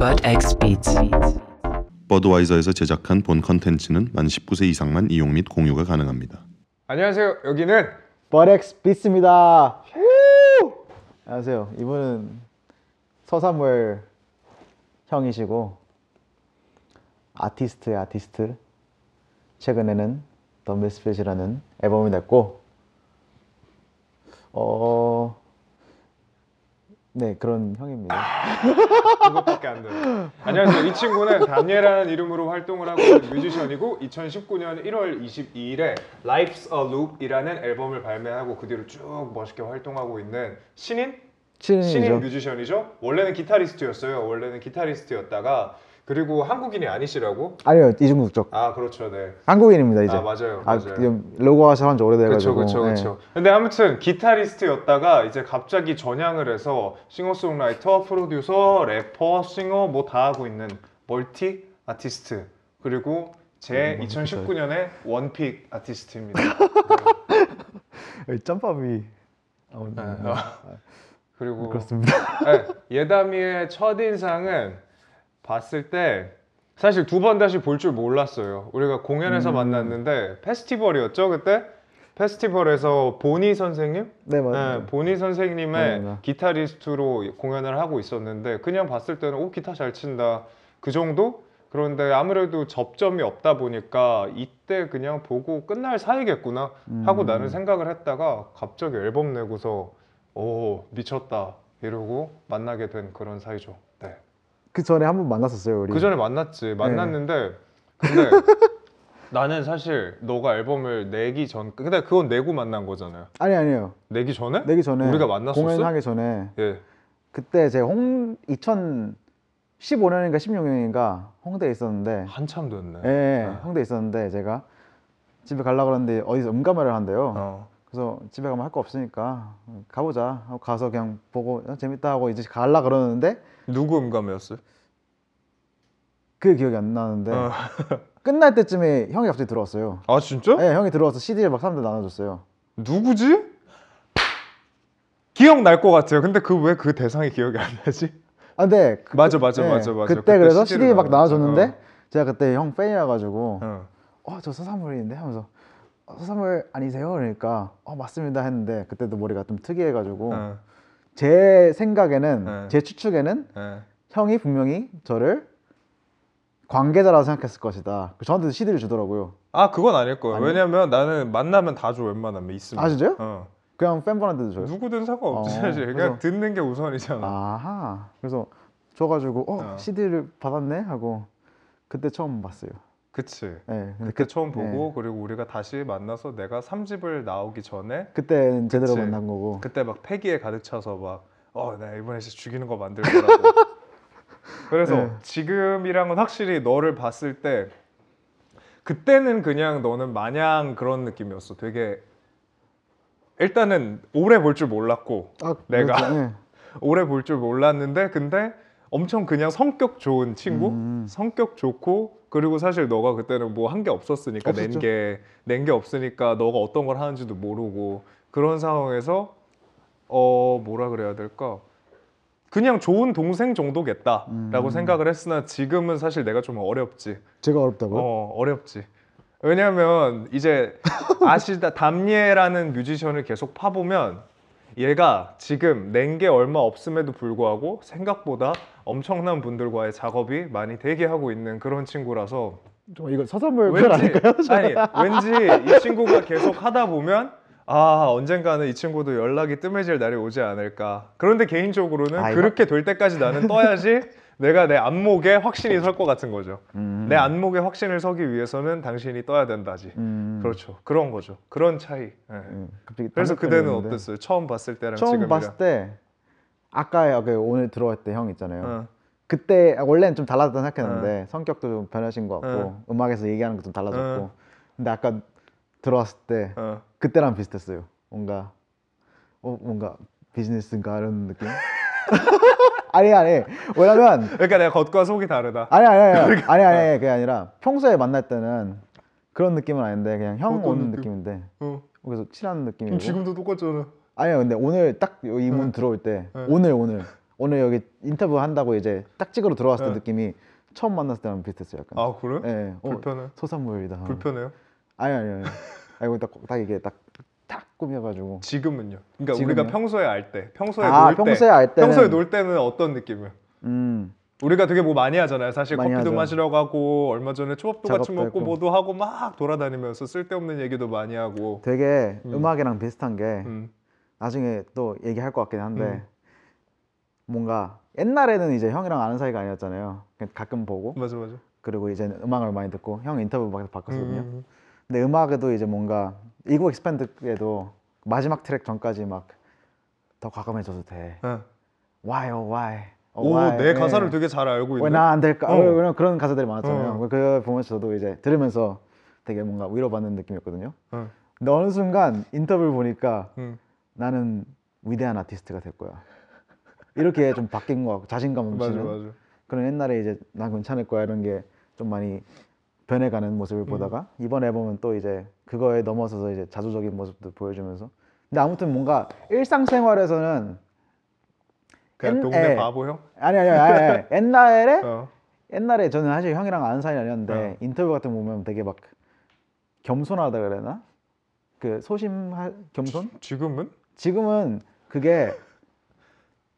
Bud X Beats. 버드와이저에서 제작한 본 컨텐츠는 만 19세 이상만 이용 및 공유가 가능합니다. 안녕하세요. 여기는 버렉스 비스입니다. 후! 안녕하세요. 이분은 서사무엘 형이시고 아티스트의 아티스트. 최근에는 더 미스핏이라는 앨범을 냈고 어... 네 그런 형입니다. 그것밖에 안 돼요. 안녕하세요. 이 친구는 담예라는 이름으로 활동을 하고 있는 뮤지션이고 2019년 1월 22일에 Life's a Loop이라는 앨범을 발매하고 그 뒤로 쭉 멋있게 활동하고 있는 신인 신인이죠. 신인 뮤지션이죠. 원래는 기타리스트였어요. 원래는 기타리스트였다가 그리고 한국인이 아니시라고? 아니요 이중 국적. 아 그렇죠, 네. 한국인입니다 이제. 아 맞아요, 아, 맞아요. 로고가 잘한 지 오래돼가지고. 그렇죠, 네. 그렇죠. 근데 아무튼 기타리스트였다가 이제 갑자기 전향을 해서 싱어송라이터, 프로듀서, 래퍼, singer 뭐 다 하고 있는 멀티 아티스트 그리고 제 음, 2019년의 one pick 아티스트입니다. 네. 이 짬밥이. 아, 네. 네. 어. 그리고 그렇습니다. 네, 예담이의 첫 인상은 봤을 때 사실 두 번 다시 볼 줄 몰랐어요. 우리가 공연에서 음. 만났는데 페스티벌이었죠 그때? 페스티벌에서 보니 선생님? 네 맞아요. 네, 보니 선생님의 맞습니다. 기타리스트로 공연을 하고 있었는데 그냥 봤을 때는 오 기타 잘 친다 그 정도? 그런데 아무래도 접점이 없다 보니까 이때 그냥 보고 끝날 사이겠구나 하고 음. 나는 생각을 했다가 갑자기 앨범 내고서 오 미쳤다 이러고 만나게 된 그런 사이죠. 네. 그 전에 한 번 만났었어요 우리. 그 전에 만났지 만났는데 근데 나는 사실 너가 앨범을 내기 전 근데 그건 내고 만난 거잖아요. 아니 아니에요. 내기 전에? 내기 전에 우리가 만났었어? 공연하기 전에 예. 그때 제가 홍 2015년인가 16년인가 홍대에 있었는데 한참 됐네. 예, 예, 아. 홍대에 있었는데 제가 집에 가려고 그러는데 어디서 음감회를 한대요. 어. 그래서 집에 가면 할 거 없으니까 가보자 하고 가서 그냥 보고 어, 재밌다 하고 이제 가려 그러는데 누구 음감이었어요? 그게 기억이 안 나는데 어. 끝날 때쯤에 형이 갑자기 들어왔어요. 아 진짜? 예, 형이 들어와서 CD를 막 사람들 나눠줬어요. 누구지? 기억 날 것 같아요. 근데 그 왜그 대상이 기억이 안 나지? 아, 근데 그- 맞아, 맞아, 예, 맞아, 맞아. 그때, 그때 그래서 CD를 CD 막. 나눠줬는데 어. 제가 그때 형 팬이라 가지고 어. 어저 서사물인데 하면서 어, 서사물 아니세요? 그러니까 어 맞습니다 했는데 그때도 머리가 좀 특이해가지고 어. 제 생각에는 네. 제 추측에는 예. 형이 분명히 저를 관계자라고 생각했을 것이다. 저한테 CD를 주더라고요. 아 그건 아닐 거예요. 아니요? 왜냐면 나는 만나면 다 줘 웬만하면 있으면. 아, 진짜요? 어. 그냥 팬분한테도 줘요. 누구든 상관없지 어, 사실. 그냥 그래서- 듣는 게 우선이잖아. 아하. 그래서 줘가지고 어, 어. CD를 받았네 하고 그때 처음 봤어요. 그치. 네, 근데 그때 그- 처음 보고 네. 그리고 우리가 다시 만나서 내가 3집을 나오기 전에 그때는 제대로 그치. 만난 거고. 그때 막 패기에 가득 차서 막 어, 나 이번에 진짜 죽이는 거 만들 거라고. 그래서 네. 지금이랑은 확실히 너를 봤을 때 그때는 그냥 너는 마냥 그런 느낌이었어. 되게 일단은 오래 볼 줄 몰랐고 아, 내가. 그렇죠. 네. 오래 볼 줄 몰랐는데 근데 엄청 그냥 성격 좋은 친구 음. 성격 좋고 그리고 사실 너가 그때는 뭐 한 게 없었으니까 낸. 게 낸 게 없으니까 너가 어떤 걸 하는지도 모르고 그런 상황에서 어 뭐라 그래야 될까 그냥 좋은 동생 정도겠다라고 음. 생각을 했으나 지금은 사실 내가 좀 어렵지 제가 어렵다고요? 어 어렵지 왜냐면 이제 아시다 담예라는 뮤지션을 계속 파보면 얘가 지금 낸 게 얼마 없음에도 불구하고 생각보다 엄청난 분들과의 작업이 많이 대기하고 있는 그런 친구라서 좀 이거 서사물 편 왠지? 아니 왠지 이 친구가 계속 하다 보면 아 언젠가는 이 친구도 연락이 뜸해질 날이 오지 않을까 그런데 개인적으로는 아, 그렇게 될 때까지 나는 떠야지 내가 내 안목에 확신이 설 것 같은 거죠 음. 내 안목에 확신을 서기 위해서는 당신이 떠야 된다지 음. 그렇죠 그런 거죠 그런 차이 예. 음, 그래서 그때는 끊었는데. 어땠어요 처음 봤을 때랑 처음 지금이랑 봤을 때 아까 여기 오늘 들어왔을 때형 있잖아요. 어. 그때 원래는 좀 달라졌다 생각했는데 성격도 좀 변하신 것 같고 어. 음악에서 얘기하는 것도 좀 달라졌고 어. 근데 아까 들어왔을 때 어. 그때랑 비슷했어요. 뭔가 어 뭔가 비즈니스인가 이런 느낌? 아니 아니 왜냐면 그러니까 내가 겉과 속이 다르다 아니 아니 아니 아니 아니 그게 아니라 평소에 만날 때는 그런 느낌은 아닌데 그냥 형 오는 느낌? 어. 그래서 친한 느낌이고 지금도 똑같잖아 아니요 근데 오늘 딱 이 문 들어올 때 네. 오늘 오늘 오늘 여기 인터뷰 한다고 이제 딱 찍으러 들어왔을 때 네. 느낌이 처음 만났을 때랑 비슷했어요. 약간. 아 그래? 예. 어, 불편해? 소산물이다. 불편해요? 아니 아니 아니. 아이고 딱, 딱 이게 딱, 딱 꾸며가지고. 지금은요? 그러니까 지금요? 우리가 평소에 알 때, 평소에 아놀 때, 평소에 알 때는 평소에 놀 때는 어떤 느낌이에요? 음 우리가 되게 뭐 많이 하잖아요. 사실 많이 커피도 하죠. 마시러 가고 얼마 전에 초밥도 같이 먹고 했고. 뭐도 하고 막 돌아다니면서 쓸데없는 얘기도 많이 하고. 되게 음. 음. 악이랑 비슷한 게 음. 나중에 또 얘기할 것 같긴 한데 음. 뭔가 옛날에는 이제 형이랑 아는 사이가 아니었잖아요. 가끔 보고 맞아 맞아. 그리고 이제 음악을 많이 듣고 형 인터뷰 막 봤거든요. 음. 근데 음악에도 이제 뭔가 Ego Expand에도 마지막 트랙 전까지 막 더 과감해져도 돼. 네. Why oh why? Oh, oh, why? 내 예. 가사를 되게 잘 알고 있네. 왜 나 안 될까? 어. 어. 그런 그런 가사들이 많았잖아요. 어. 그 보면서 저도 이제 들으면서 되게 뭔가 위로받는 느낌이었거든요. 어. 근데 어느 순간 인터뷰를 보니까 음. 나는 위대한 아티스트가 될 거야. 이렇게 좀 바뀐 거 같고 자신감 맞아 넘치는 맞아. 그런 옛날에 이제 난 괜찮을 거야 이런 게 좀 많이 변해가는 모습을 보다가 이번 앨범은 또 이제 그거에 넘어서서 이제 자조적인 모습도 보여주면서 근데 아무튼 뭔가 일상생활에서는 그냥 옛- 동네 예. 바보 형. 아니 아니 아니, 아니. 옛날에 어. 옛날에 저는 사실 형이랑 아는 사이 아니었는데 어. 인터뷰 같은 거 보면 되게 막 겸손하다 그래나 그 소심 겸손 지금은? 지금은 그게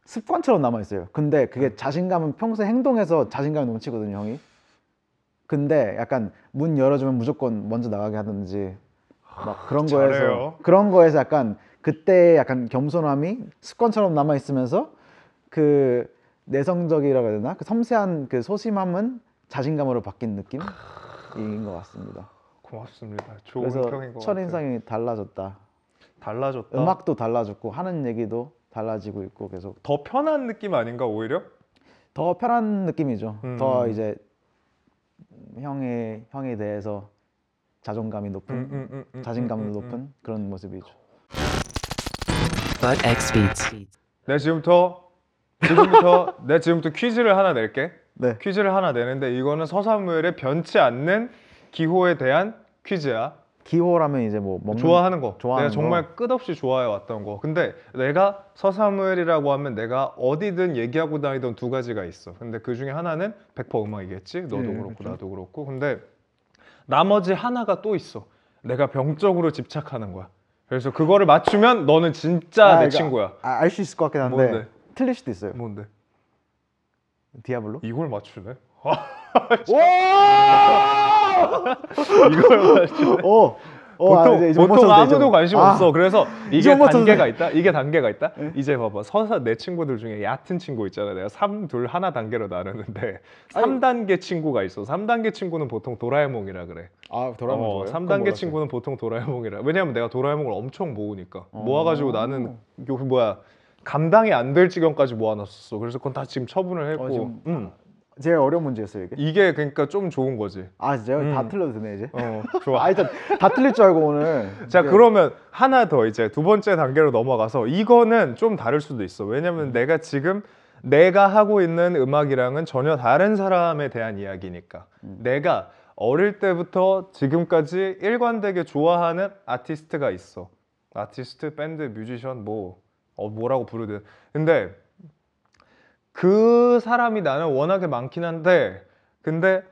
습관처럼 남아 있어요. 근데 네. 그게 자신감은 평소 행동에서 자신감이 넘치거든요, 형이. 근데 약간 문 열어주면 무조건 먼저 나가게 하든지 막 그런 거에서 잘해요. 그런 거에서 약간 그때 약간 겸손함이 습관처럼 남아 있으면서 그 내성적이라고 해야 되나? 그 섬세한 그 소심함은 자신감으로 바뀐 느낌인 것 같습니다. 고맙습니다. 좋은 그래서 평인 것첫 같아요. 인상이 달라졌다. 달라졌다. 음악도 달라졌고 하는 얘기도 달라지고 있고 계속 더 편한 느낌 아닌가 오히려? 더 편한 느낌이죠. 음. 더 이제 형의 형에 대해서 자존감이 높은 음, 음, 음, 음, 자신감도 음, 음, 높은 음. 그런 모습이죠. But X Beats. 내 지금부터 지금부터 내 지금부터 퀴즈를 하나 낼게. 네. 퀴즈를 하나 내는데 이거는 서사무엘의 변치 않는 기호에 대한 퀴즈야. 기호라면 이제 뭐 먹는 좋아하는 거. 좋아하는 내가 정말 끝없이 좋아해 왔던 거. 근데 내가 서사무엘이라고 하면 내가 어디든 얘기하고 다니던 두 가지가 있어. 근데 그 중에 하나는 100% 음악이겠지. 너도 예, 그렇고 그렇죠. 나도 그렇고. 근데 나머지 하나가 또 있어. 내가 병적으로 집착하는 거야. 그래서 그거를 맞추면 너는 진짜 아, 내 친구야. 알수 있을 것 같긴 한데 뭔데? 틀릴 수도 있어요. 뭔데? 디아블로? 이걸 맞추네? 오! 이걸? 어. 어, 아, 보통, 못 보통. 아무도 관심 아, 없어. 그래서 이게 단계가 돼. 있다. 이게 단계가 있다. 이제 봐봐. 서사 내 친구들 중에 얕은 친구 있잖아. 내가 3, 둘, 하나 단계로 나누는데 3단계 친구가 있어. 3단계 친구는 보통 도라에몽이라 그래. 아, 돌아오는 어, 거예요? 3단계 친구는 보통 도라에몽이라. 왜냐면 내가 도라에몽을 엄청 모으니까. 어. 모아가지고 나는 요 뭐야 감당이 안 될 지경까지 모아놨었어. 그래서 그건 다 지금 처분을 했고. 어, 지금- 음. 제일 어려운 문제였어요 이게. 이게 그러니까 좀 좋은 거지. 아 진짜요? 음. 다 틀려도 되네 이제. 어, 좋아. 아 일단 다 틀릴 줄 알고 오늘. 자 이게- 그러면 하나 더 이제 두 번째 단계로 넘어가서 이거는 좀 다를 수도 있어 왜냐면 내가 지금 내가 하고 있는 음악이랑은 전혀 다른 사람에 대한 이야기니까 내가 어릴 때부터 지금까지 일관되게 좋아하는 아티스트가 있어 아티스트 밴드 뮤지션 뭐 어, 뭐라고 부르든 근데 그 사람이 나는 워낙에 많긴 한데 근데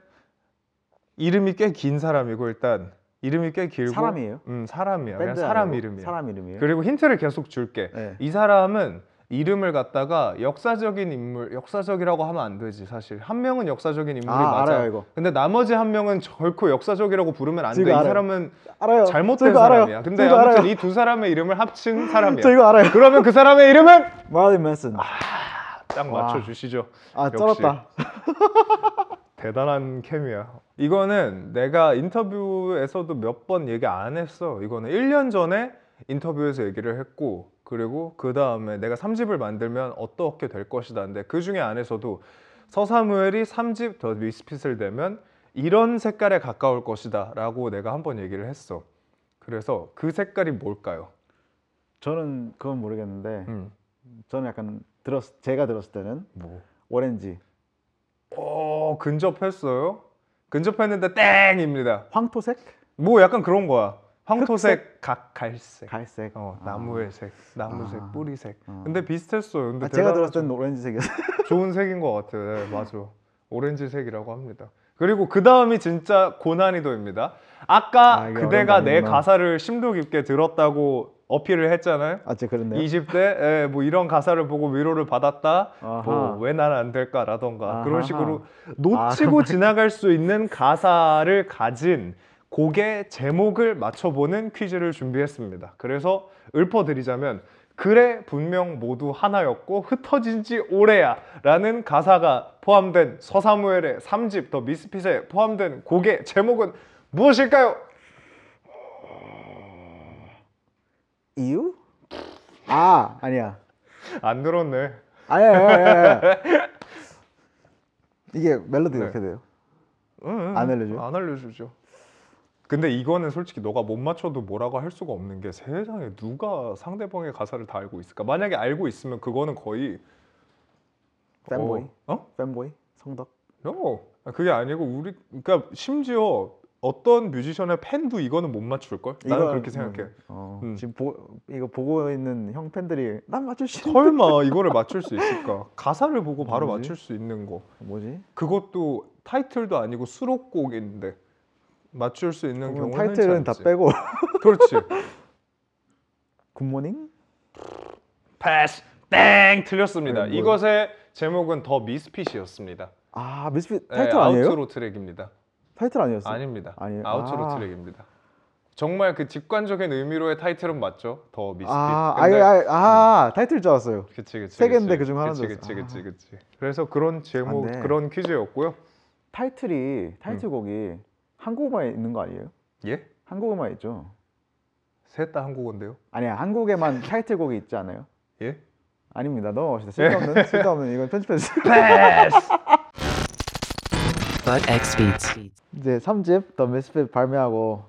이름이 꽤 긴 사람이고 일단 이름이 꽤 길고 사람이에요? 음 사람이야. 그냥 사람? 이름이야. 사람 이름이에요. 그리고 힌트를 계속 줄게. 네. 이 사람은 이름을 갖다가 역사적인 인물, 역사적이라고 하면 안 되지 사실. 한 명은 역사적인 인물이 아, 맞아. 알아요, 이거. 근데 나머지 한 명은 결코 역사적이라고 부르면 안 돼. 이 지금 알아요. 사람은 알아요. 잘못된 저 이거 알아요. 사람이야. 근데 아무튼. 이 두 사람의 이름을 합친 사람이야. 저 이거 알아요. 그러면 그 사람의 이름은 마rilyn 맨슨. 딱 와. 맞춰 주시죠. 아. 쩔었다. 대단한 캠이야. 이거는 내가 인터뷰에서도 몇 번 얘기 안 했어. 이거는 1년 전에 인터뷰에서 얘기를 했고 그리고 그 다음에 내가 3집을 만들면 어떻게 될 것이다. 근데 그 중에 안에서도 서사무엘이 3집 더 미스핏을 내면 이런 색깔에 가까울 것이다 라고 내가 한 번 얘기를 했어. 그래서 그 색깔이 뭘까요? 저는 그건 모르겠는데 음. 저는 약간 들었 제가 들었을 때는 뭐? 오렌지, 어 근접했어요? 근접했는데 땡입니다. 황토색? 뭐 약간 그런 거야. 황토색, 각 갈색. 갈색. 어, 아. 나무의 색, 나무색, 아. 뿌리색. 어. 근데 비슷했어요. 근데 아, 제가. 들었을 때는 오렌지색이었어요. 좋은 색인 것 같아요. 네, 맞아. 오렌지색이라고 합니다. 그리고 그 다음이 진짜 고난이도입니다. 아까 아, 그대가 내. 가사를 심도 깊게 들었다고 어필을 했잖아요. 아, 그랬네요. 20대 에, 뭐 이런 가사를 보고 위로를 받았다. 아하. 뭐 왜 나는 안 될까라던가 아하하. 그런 식으로 놓치고 지나갈 수 있는 가사를 가진 곡의 제목을 맞춰보는 퀴즈를 준비했습니다. 그래서 읊어드리자면 그래 분명 모두 하나였고 흩어진 지 오래야 라는 가사가 포함된 서사무엘의 3집 더 미스핏에 포함된 곡의 제목은 무엇일까요? 이유? 아, 아니야. 안 들었네. 아니야, 아니야, 아니야. 이게 멜로디가 네. 이렇게 돼요. 응, 안 알려줘요? 안 알려주죠. 근데 이거는 솔직히 너가 못 맞춰도 뭐라고 할 수가 없는 게 세상에 누가 상대방의 가사를 다 알고 있을까? 만약에 알고 있으면 그거는 거의 Fanboy, 어? 어? Fanboy, 성덕. No. 아, 그게 아니고 우리 그러니까 심지어 어떤 뮤지션의 팬도 이거는 못 맞출 걸? 나는 이거, 그렇게 생각해. 음, 어, 음. 지금 보, 이거 보고 있는 형 팬들이 난 맞출 수 있는 설마 이거를 맞출 수 있을까? 가사를 보고 바로 뭐지? 맞출 수 있는 거. 뭐지? 그것도 타이틀도 아니고 수록곡인데 맞출 수 있는 그러면 경우는 타이틀은 다. 빼고 그렇지. Good morning? 패스 땡 틀렸습니다. 네? 이것의 제목은 The Misfit이었습니다. 아 Misfit 네, 타이틀 아니에요? Outro 트랙입니다. 타이틀 아니었어요? 아닙니다. 아니에요? Outro 아. 트랙입니다. 정말 그 직관적인 의미로의 타이틀은 맞죠? The Misfit. 아, 근데- 아예 아, 타이틀인 줄 알았어요. 그치 그치. 세 개인데. 그중 그치 줄 그치. 그치 그치. 그래서 그런 제목 안 돼. 그런 퀴즈였고요. 타이틀이 타이틀곡이 한국어만 있는 거 아니에요? 예? 한국어만 있죠. 셋 다 한국어인데요. 아니야 한국에만 타이틀곡이 있지 않아요? 예? 아닙니다. 넘어갑시다. 쓸데없는 쓸데없는 이건 편집해 주세요. Bud X Beats. 이제 3집 더 미스핏 발매하고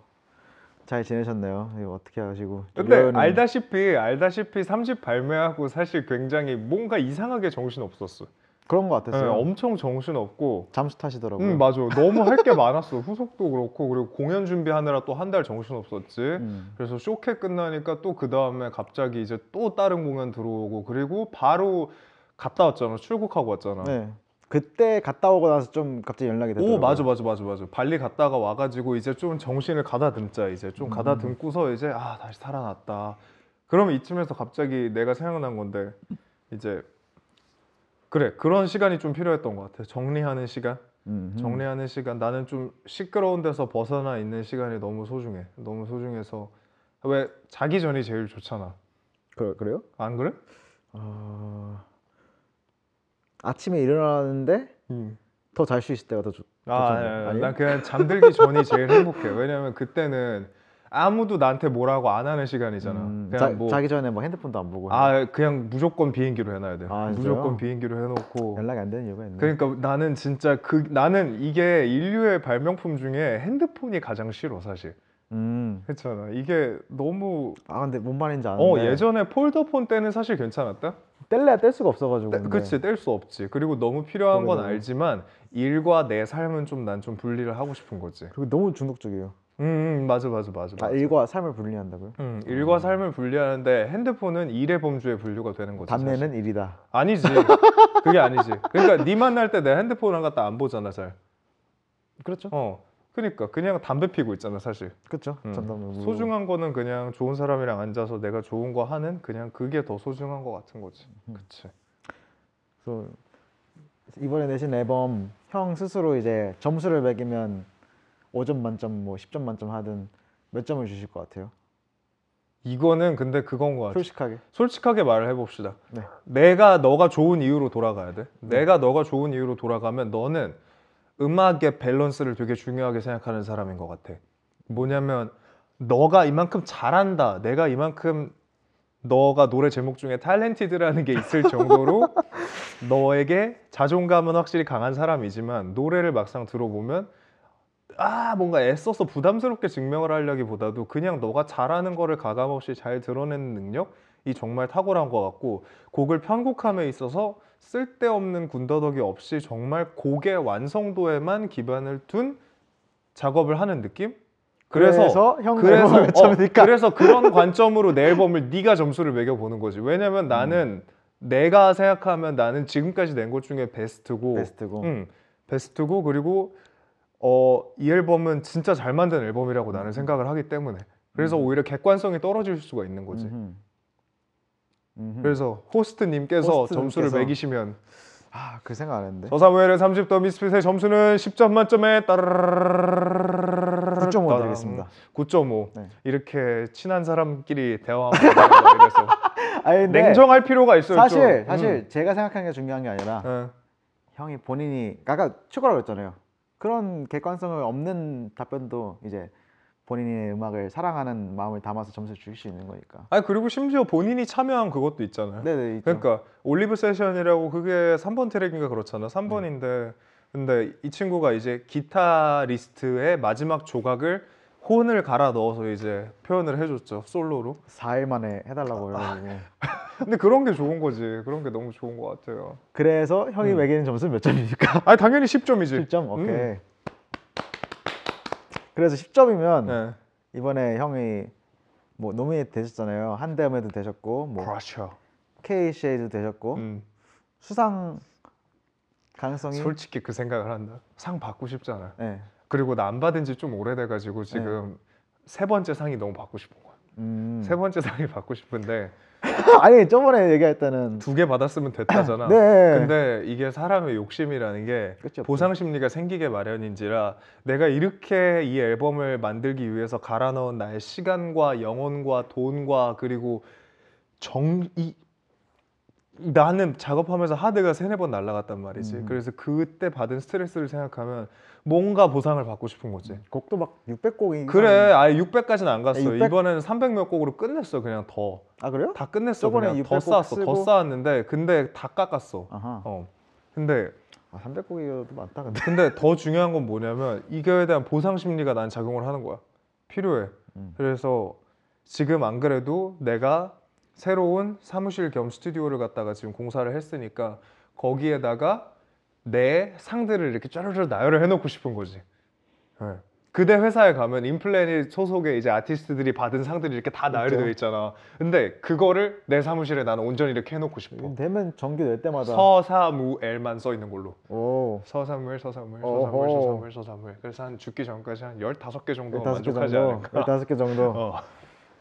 잘 지내셨네요. 이거 어떻게 하시고? 근데 류현은 알다시피 알다시피 3집 발매하고 사실 굉장히 뭔가 이상하게 정신 없었어. 그런 거 네, 같았어요. 엄청 정신 없고. 잠수 타시더라고요. 응 맞아. 너무 할 게 많았어. 후속도 그렇고 그리고 공연 준비하느라 또 한 달 정신 없었지. 음. 그래서 쇼케 끝나니까 또 그 다음에 갑자기 이제 또 다른 공연 들어오고 그리고 바로 갔다 왔잖아. 출국하고 왔잖아. 네. 그때 갔다 오고 나서 좀 갑자기 연락이 되더라고요. 오 맞아 맞아 맞아 맞아 발리 갔다가 와가지고 이제 좀 정신을 가다듬자 이제 좀 음. 가다듬고서 이제 아 다시 살아났다 그러면 이쯤에서 갑자기 내가 생각난 건데 이제 그래 그런 시간이 좀 필요했던 것 같아 정리하는 시간 음, 음. 정리하는 시간 나는 좀 시끄러운 데서 벗어나 있는 시간이 너무 소중해 너무 소중해서 왜 자기 전이 제일 좋잖아 그, 그래요? 안 그래? 어... 아침에 일어나는데 응. 더잘 수 있을 때가 더 좋. 아. 아니, 아니, 아니에요? 난 그냥 잠들기 전이 제일 행복해. 왜냐면 그때는 아무도 나한테 뭐라고 안 하는 시간이잖아. 음, 그냥 자, 뭐, 자기 전에 뭐 핸드폰도 안 보고 아, 그냥 무조건 비행기로 해놔야 돼. 아, 진짜요? 무조건 비행기로 해놓고. 연락이 안 되는 이유가 있네. 그러니까 나는 진짜 그 나는 이게 인류의 발명품 중에 핸드폰이 가장 싫어 사실. 음. 그렇잖아. 이게 너무 아 근데 뭔 말인지 아는데. 어 예전에 폴더폰 때는 사실 괜찮았다. 뗄래야 뗄 수가 없어가지고. 근데. 그치 뗄 수 없지. 그리고 너무 필요한 건. 알지만 일과 내 삶은 좀 난좀 분리를 하고 싶은 거지. 그리고 너무 중독적이에요. 음, 음 맞아 맞아 맞아. 아, 맞아. 일과 삶을 분리한다고요? 음, 일과 삶을 분리하는데 핸드폰은 일의 범주에 분류가 되는 거지. 사실. 단내는 일이다. 아니지. 그게 아니지. 그러니까 네 만날 때 내 핸드폰을 갖다 안 보잖아, 잘. 그렇죠. 어. 그러니까 그냥 담배 피고 있잖아, 사실. 그렇죠. 음. 전담 소중한 거는 그냥 좋은 사람이랑 앉아서 내가 좋은 거 하는 그냥 그게 더 소중한 거 같은 거지. 음. 그치. 그래서 이번에 내신 앨범 형 스스로 이제 점수를 매기면 5점 만점 뭐 10점 만점 하든 몇 점을 주실 것 같아요? 이거는 근데 그건 거 같아. 솔직하게. 솔직하게 말을 해봅시다. 네. 내가 너가 좋은 이유로 돌아가야 돼. 내가 너가 좋은 이유로 돌아가면 너는 음악의 밸런스를 되게 중요하게 생각하는 사람인 것 같아. 뭐냐면 너가 이만큼 잘한다. 내가 이만큼 너가 노래 제목 중에 탤런티드라는 게 있을 정도로 너에게 자존감은 확실히 강한 사람이지만 노래를 막상 들어보면 아 뭔가 애써서 부담스럽게 증명을 하려기보다도 그냥 너가 잘하는 거를 가감없이 잘 드러내는 능력이 정말 탁월한 것 같고 곡을 편곡함에 있어서 쓸데없는 군더더기 없이 정말 곡의 완성도에만 기반을 둔 작업을 하는 느낌? 그래서 그래서, 그래서, 어, 그래서 그런 관점으로 내 앨범을 네가 점수를 매겨 보는 거지. 왜냐면 음. 나는 음. 내가 생각하면 나는 지금까지 낸 것 중에 베스트고 베스트고 음, 베스트고 그리고 어, 이 앨범은 진짜 잘 만든 앨범이라고 나는 음. 생각을 하기 때문에 그래서 음. 오히려 객관성이 떨어질 수가 있는 거지. 음흠. 그래서 호스트님께서 호스트님께서- 점수를 매기시면 아, 그 생각 안 했는데. 저사무엘의 30더 미스핏의 점수는 10점 만점에 따르르르르르 9.5 드리겠습니다 9.5 네. 이렇게 친한 사람끼리 대화하면 냉정할 필요가 있어요 사실 좀. 사실 음. 제가 생각하는 게 중요한 게 아니라 네. 형이 본인이 아까 축구라고 했잖아요 그런 객관성을 없는 답변도 이제 본인의 음악을 사랑하는 마음을 담아서 점수를 줄수 있는 거니까. 아니 그리고 심지어 본인이 참여한 그것도 있잖아요. 네네. 있죠. 그러니까 올리브 세션이라고 그게 3번 트랙인가 그렇잖아. 3번인데 근데 이 친구가 이제 기타리스트의 마지막 조각을 혼을 갈아 넣어서 이제 표현을 해줬죠 솔로로. 4일 만에 해달라고 해가지고. 근데 그런 게 좋은 거지. 그런 게 너무 좋은 것 같아요. 그래서 형이 음. 매기는 점수는 몇 점입니까? 아니 당연히 10점이지. 10점. 오케이. 그래서 10점이면 네. 이번에 형이 뭐 노미네이트 되셨잖아요. 한대음에도 되셨고 뭐 그렇죠. KCA도 되셨고 음. 수상 가능성이 솔직히 그 생각을 한다. 상 받고 싶잖아. 네. 그리고 나 안 받은 지 좀 오래돼 가지고 지금 세 번째 상이 너무 받고 싶은 거야. 음. 세 번째 상이 받고 싶은데 아니 저번에 얘기할 때는 두 개 받았으면 됐다잖아. 네. 근데 이게 사람의 욕심이라는 게 그쵸, 보상 심리가 생기게 마련인지라 내가 이렇게 이 앨범을 만들기 위해서 갈아 넣은 나의 시간과 영혼과 돈과 그리고 정 이 나는 작업하면서 하드가 세네 번 날라갔단 말이지. 음. 그래서 그때 받은 스트레스를 생각하면 뭔가 보상을 받고 싶은 거지. 곡도 막 600곡이 그래, 아예 600까지는 안 갔어. 600? 이번에는 300 몇 곡으로 끝냈어. 그냥 더. 아 그래요? 다 끝냈어. 그냥 600더곡 쌓았어. 더 쓰고- 쌓았는데 근데 다 깎았어. 아하. 어. 근데 아, 300곡이어도 많다 근데. 근데 더 중요한 건 뭐냐면 이거에 대한 보상 심리가 난 작용을 하는 거야. 필요해. 음. 그래서 지금 안 그래도 내가 새로운 사무실 겸 스튜디오를 갖다가 지금 공사를 했으니까 거기에다가 내 상들을 이렇게 쫘르르 나열을 해놓고 싶은 거지. 네. 그대 회사에 가면 인플래닛 소속의 이제 아티스트들이 받은 상들이 이렇게 다 나열이. 되어 있잖아. 근데 그거를 내 사무실에 나는 온전히 이렇게 해놓고 싶어. 되면 정규 낼 때마다 서사무엘만 써 있는 걸로. 오 서사무엘, 서사무엘. 서사무엘, 서사무엘, 서사무엘. 그래서 한 죽기 전까지 한 15개 정도 15개 만족하지 정도 않을까. 15개 정도 어,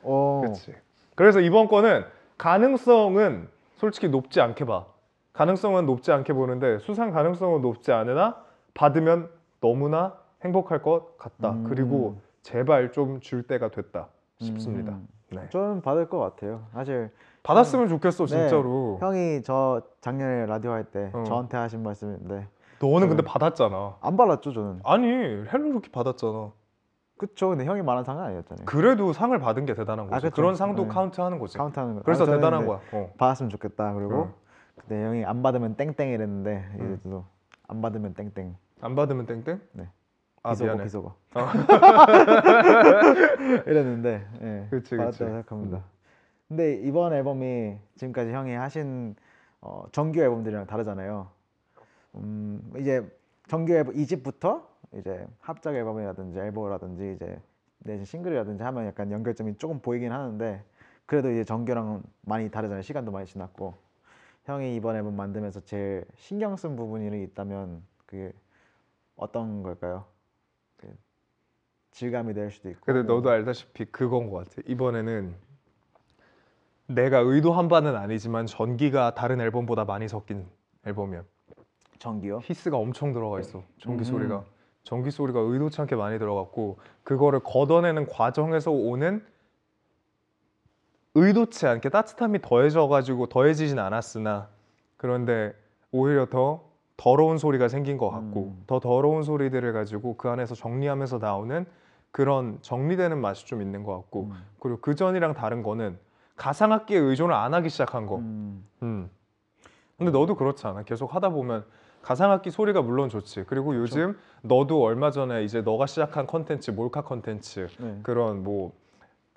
오 그렇지. 그래서 이번 거는 가능성은 솔직히 높지 않게 봐. 가능성은 높지 않게 보는데 수상 가능성은 높지 않으나 받으면 너무나 행복할 것 같다. 음. 그리고 제발 좀 줄 때가 됐다 싶습니다. 음. 네. 저는 받을 것 같아요 사실 받았으면 좋겠어 네. 진짜로. 형이 저 작년에 라디오 할때 어. 저한테 하신 말씀인데 너는 근데 네. 받았잖아. 안 받았죠 저는 아니 헬로루키 받았잖아. 그쵸 근데 형이 말한 상은 아니었잖아요 그래도 상을 받은 게 대단한 거지. 아, 그쵸. 그런 상도 네. 카운트하는 거지. 카운트하는 거 그래서 아, 저는 대단한 이제 거야. 어. 받았으면 좋겠다 그리고 응. 근데 형이 안 받으면 땡땡 이랬는데 응. 이제 또안 받으면 땡땡 안 받으면 땡땡? 네. 아 비속어 미안해. 비속어 어. 이랬는데 예, 그치, 받았다고 그치. 생각합니다. 음. 근데 이번 앨범이 지금까지 형이 하신 어, 정규 앨범들이랑 다르잖아요. 음, 이제 정규 앨범 2집부터 이제 합작 앨범이라든지 앨범이라든지 이제 내신 싱글이라든지 하면 약간 연결점이 조금 보이긴 하는데 그래도 이제 정규랑은 많이 다르잖아요. 시간도 많이 지났고 형이 이번 앨범 만들면서 제일 신경 쓴 부분이 있다면 그게 어떤 걸까요? 그 질감이 될 수도 있고 근데 뭐 너도 알다시피 그건 것 같아. 이번에는 내가 의도한 바는 아니지만 전기가 다른 앨범보다 많이 섞인 앨범이야. 정규요? 히스가 엄청 들어가 있어. 전기 음. 소리가. 전기 소리가 의도치 않게 많이 들어갔고 그거를 걷어내는 과정에서 오는 의도치 않게 따뜻함이 더해져 가지고 더해지진 않았으나 그런데 오히려 더 더러운 소리가 생긴 것 같고 음. 더 더러운 소리들을 가지고 그 안에서 정리하면서 나오는 그런 정리되는 맛이 좀 있는 것 같고 음. 그리고 그 전이랑 다른 거는 가상악기에 의존을 안 하기 시작한 거. 음. 음. 근데 너도 그렇지 않아? 계속 하다 보면 가상악기 소리가 물론 좋지. 그리고 요즘 너도 얼마 전에 이제 너가 시작한 컨텐츠 몰카 컨텐츠 네. 그런 뭐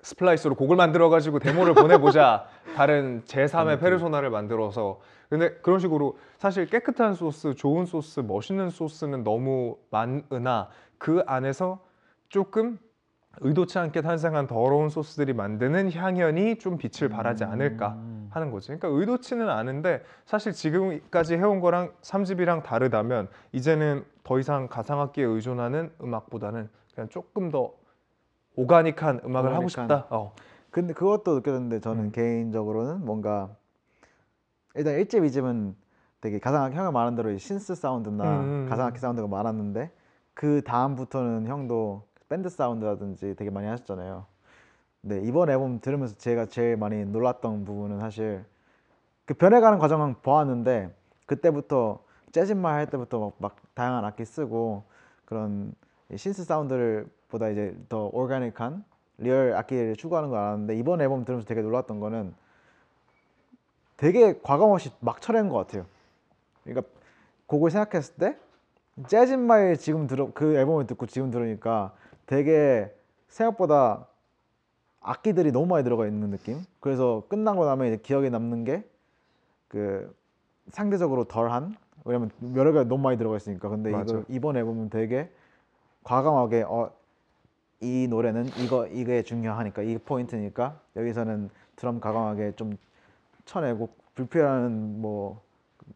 Splice로 곡을 만들어 가지고 데모를 보내보자. 다른 제3의 페르소나를 만들어서 근데 그런 식으로 사실 깨끗한 소스, 좋은 소스, 멋있는 소스는 너무 많으나 그 안에서 조금 의도치 않게 탄생한 더러운 소스들이 만드는 향연이 좀 빛을 발하지 않을까 음. 하는 거지. 그러니까 의도치는 않은데 사실 지금까지 해온 거랑 3집이랑 다르다면 이제는 더 이상 가상악기에 의존하는 음악보다는 그냥 조금 더 오가닉한 음악을 하고 오가닉한. 싶다. 어. 근데 그것도 느꼈는데 저는 음. 개인적으로는 뭔가 일단 1집, 2집은 되게 가상악 형이 말한 대로 이 신스 사운드나 음, 음, 가상악기 사운드가 많았는데 그 다음부터는 형도 밴드 사운드라든지 되게 많이 하셨잖아요. 네 이번 앨범 들으면서 제가 제일 많이 놀랐던 부분은 사실 그 변해가는 과정은 보았는데 그때부터 재즈만 할 때부터 막, 막 다양한 악기 쓰고 그런 이 synth 사운드를 보다 이제 더 오가닉한 리얼 악기를 추구하는 걸 알았는데 이번 앨범 들으면서 되게 놀랐던 거는 되게 가감 없이 막 쳐낸 것 같아요. 그러니까 곡을 생각했을 때 재즈마일 지금 들어 그 앨범을 듣고 지금 들으니까 되게 생각보다 악기들이 너무 많이 들어가 있는 느낌. 그래서 끝나고 나면 이제 기억에 남는 게 그 상대적으로 덜한 왜냐면 여러 개가 너무 많이 들어가 있으니까. 근데 맞아. 이거 이번 앨범은 되게 과감하게 어 이 노래는 이거 이게 중요하니까 이 포인트니까 여기서는 드럼 과감하게 좀 쳐내고 불필요한 뭐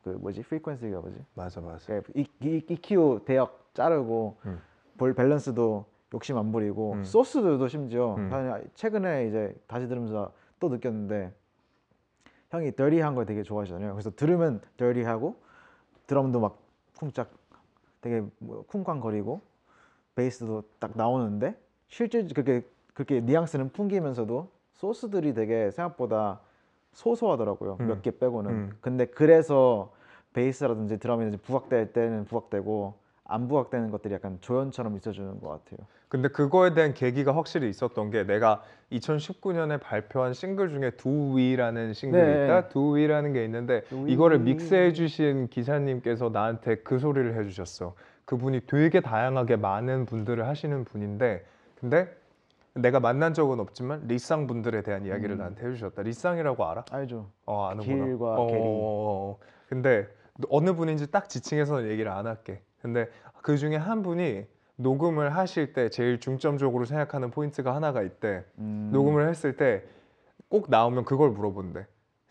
그 뭐지 frequency가 뭐지 맞아 맞아. 그러니까 이, 이, EQ 대역 자르고 음. 볼 밸런스도 욕심 안 부리고 음. 소스들도 심지어 음. 사실 최근에 이제 다시 들으면서 또 느꼈는데 형이 dirty한 걸 되게 좋아하시잖아요. 그래서 들으면 dirty하고 드럼도 막 쿵짝 되게 뭐 쿵쾅거리고 베이스도 딱 나오는데 실제 그렇게 그렇게 뉘앙스는 풍기면서도 소스들이 되게 생각보다 소소하더라고요. 음. 몇개 빼고는. 음. 근데 그래서 베이스라든지 드럼이 이제 부각될 때는 부각되고 안 부각되는 것들이 약간 조연처럼 있어주는 것 같아요. 근데 그거에 대한 계기가 확실히 있었던 게 내가 2019년에 발표한 싱글 중에 두위라는 싱글이 네. 있다. 두위라는 게 있는데 두위. 이거를 믹스해 주신 기사님께서 나한테 그 소리를 해 주셨어. 그분이 되게 다양하게 많은 분들을 하시는 분인데 근데 내가 만난 적은 없지만 리쌍 분들에 대한 이야기를 음. 나한테 해 주셨다. 리쌍이라고 알아? 알죠? 어 아는구나. 길과 어, 게리. 어, 어, 어. 근데 어느 분인지 딱 지칭해서는 얘기를 안 할게. 근데 그 중에 한 분이 녹음을 하실 때 제일 중점적으로 생각하는 포인트가 하나가 있대. 음. 녹음을 했을 때 꼭 나오면 그걸 물어본대.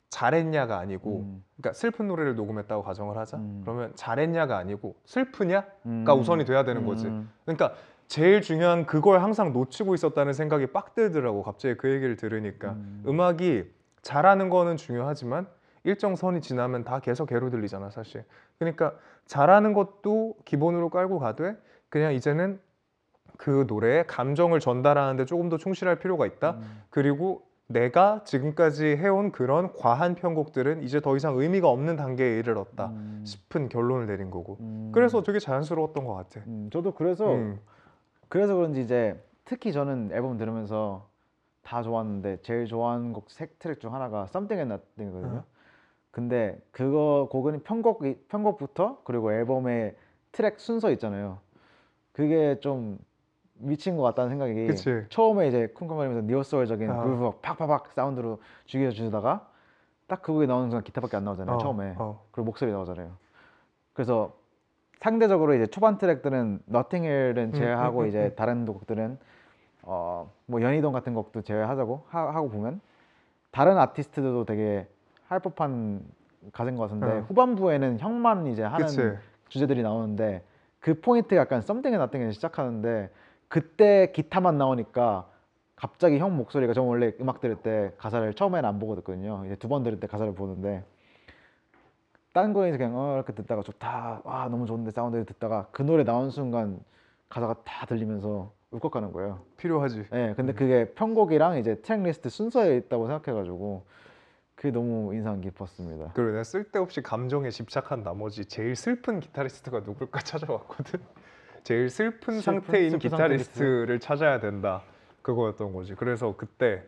잘했냐가 아니고, 음. 그러니까 슬픈 노래를 녹음했다고 가정을 하자. 음. 그러면 잘했냐가 아니고 슬프냐가 음. 우선이 돼야 되는 거지. 음. 그러니까 제일 중요한 그걸 항상 놓치고 있었다는 생각이 빡 들더라고. 갑자기 그 얘기를 들으니까 음. 음악이 잘하는 거는 중요하지만 일정 선이 지나면 다 계속 개로 들리잖아 사실. 그러니까 잘하는 것도 기본으로 깔고 가되 그냥 이제는 그 노래에 감정을 전달하는데 조금 더 충실할 필요가 있다. 음. 그리고 내가 지금까지 해온 그런 과한 편곡들은 이제 더 이상 의미가 없는 단계에 이르렀다 음. 싶은 결론을 내린 거고. 음. 그래서 되게 자연스러웠던 것 같아. 음, 저도 그래서 음. 그래서 그런지 이제 특히 저는 앨범 들으면서 다 좋았는데 제일 좋아하는 곡 세 트랙 중 하나가 Something and Nothing이거든요. 어. 근데 그거 곡은 편곡 편곡부터 그리고 앨범의 트랙 순서 있잖아요. 그게 좀 미친 것 같다는 생각이 그치. 처음에 이제 쿵쿵거리면서 니오소울적인 어. 그루브 막 팍팍팍 사운드로 죽여 주다가 딱그 곡이 나오는 순간 기타밖에 안 나오잖아요 어, 처음에 어. 그리고 목소리 나오잖아요. 그래서 상대적으로 이제 초반 트랙들은 Hill은 제외하고 음, 음, 이제 음. 다른 곡들은 어 뭐 연희동 같은 곡도 제외하자고 하, 하고 보면 다른 아티스트들도 되게 할 법한 가진 것 같은데 어. 후반부에는 형만 이제 하는 그치. 주제들이 나오는데 그 포인트가 약간 Something and Nothing에 시작하는데 그때 기타만 나오니까 갑자기 형 목소리가 저 원래 음악 들을 때 가사를 처음에는 안 보고 듣거든요. 이제 두 번 들을 때 가사를 보는데 다른 거에서 그냥 어 이렇게 듣다가 좋다 와 너무 좋은데 사운드 듣다가 그 노래 나온 순간 가사가 다 들리면서 울컥하는 거예요. 필요하지. 예, 근데 그게 편곡이랑 이제 트랙 리스트 순서에 있다고 생각해가지고 그게 너무 인상 깊었습니다. 그리고 내가 쓸데없이 감정에 집착한 나머지 제일 슬픈 기타리스트가 누굴까 찾아왔거든. 제일 슬픈, 슬픈- 상태인 슬픈 기타리스트를 찾아야 된다. 그거였던 거지. 그래서 그때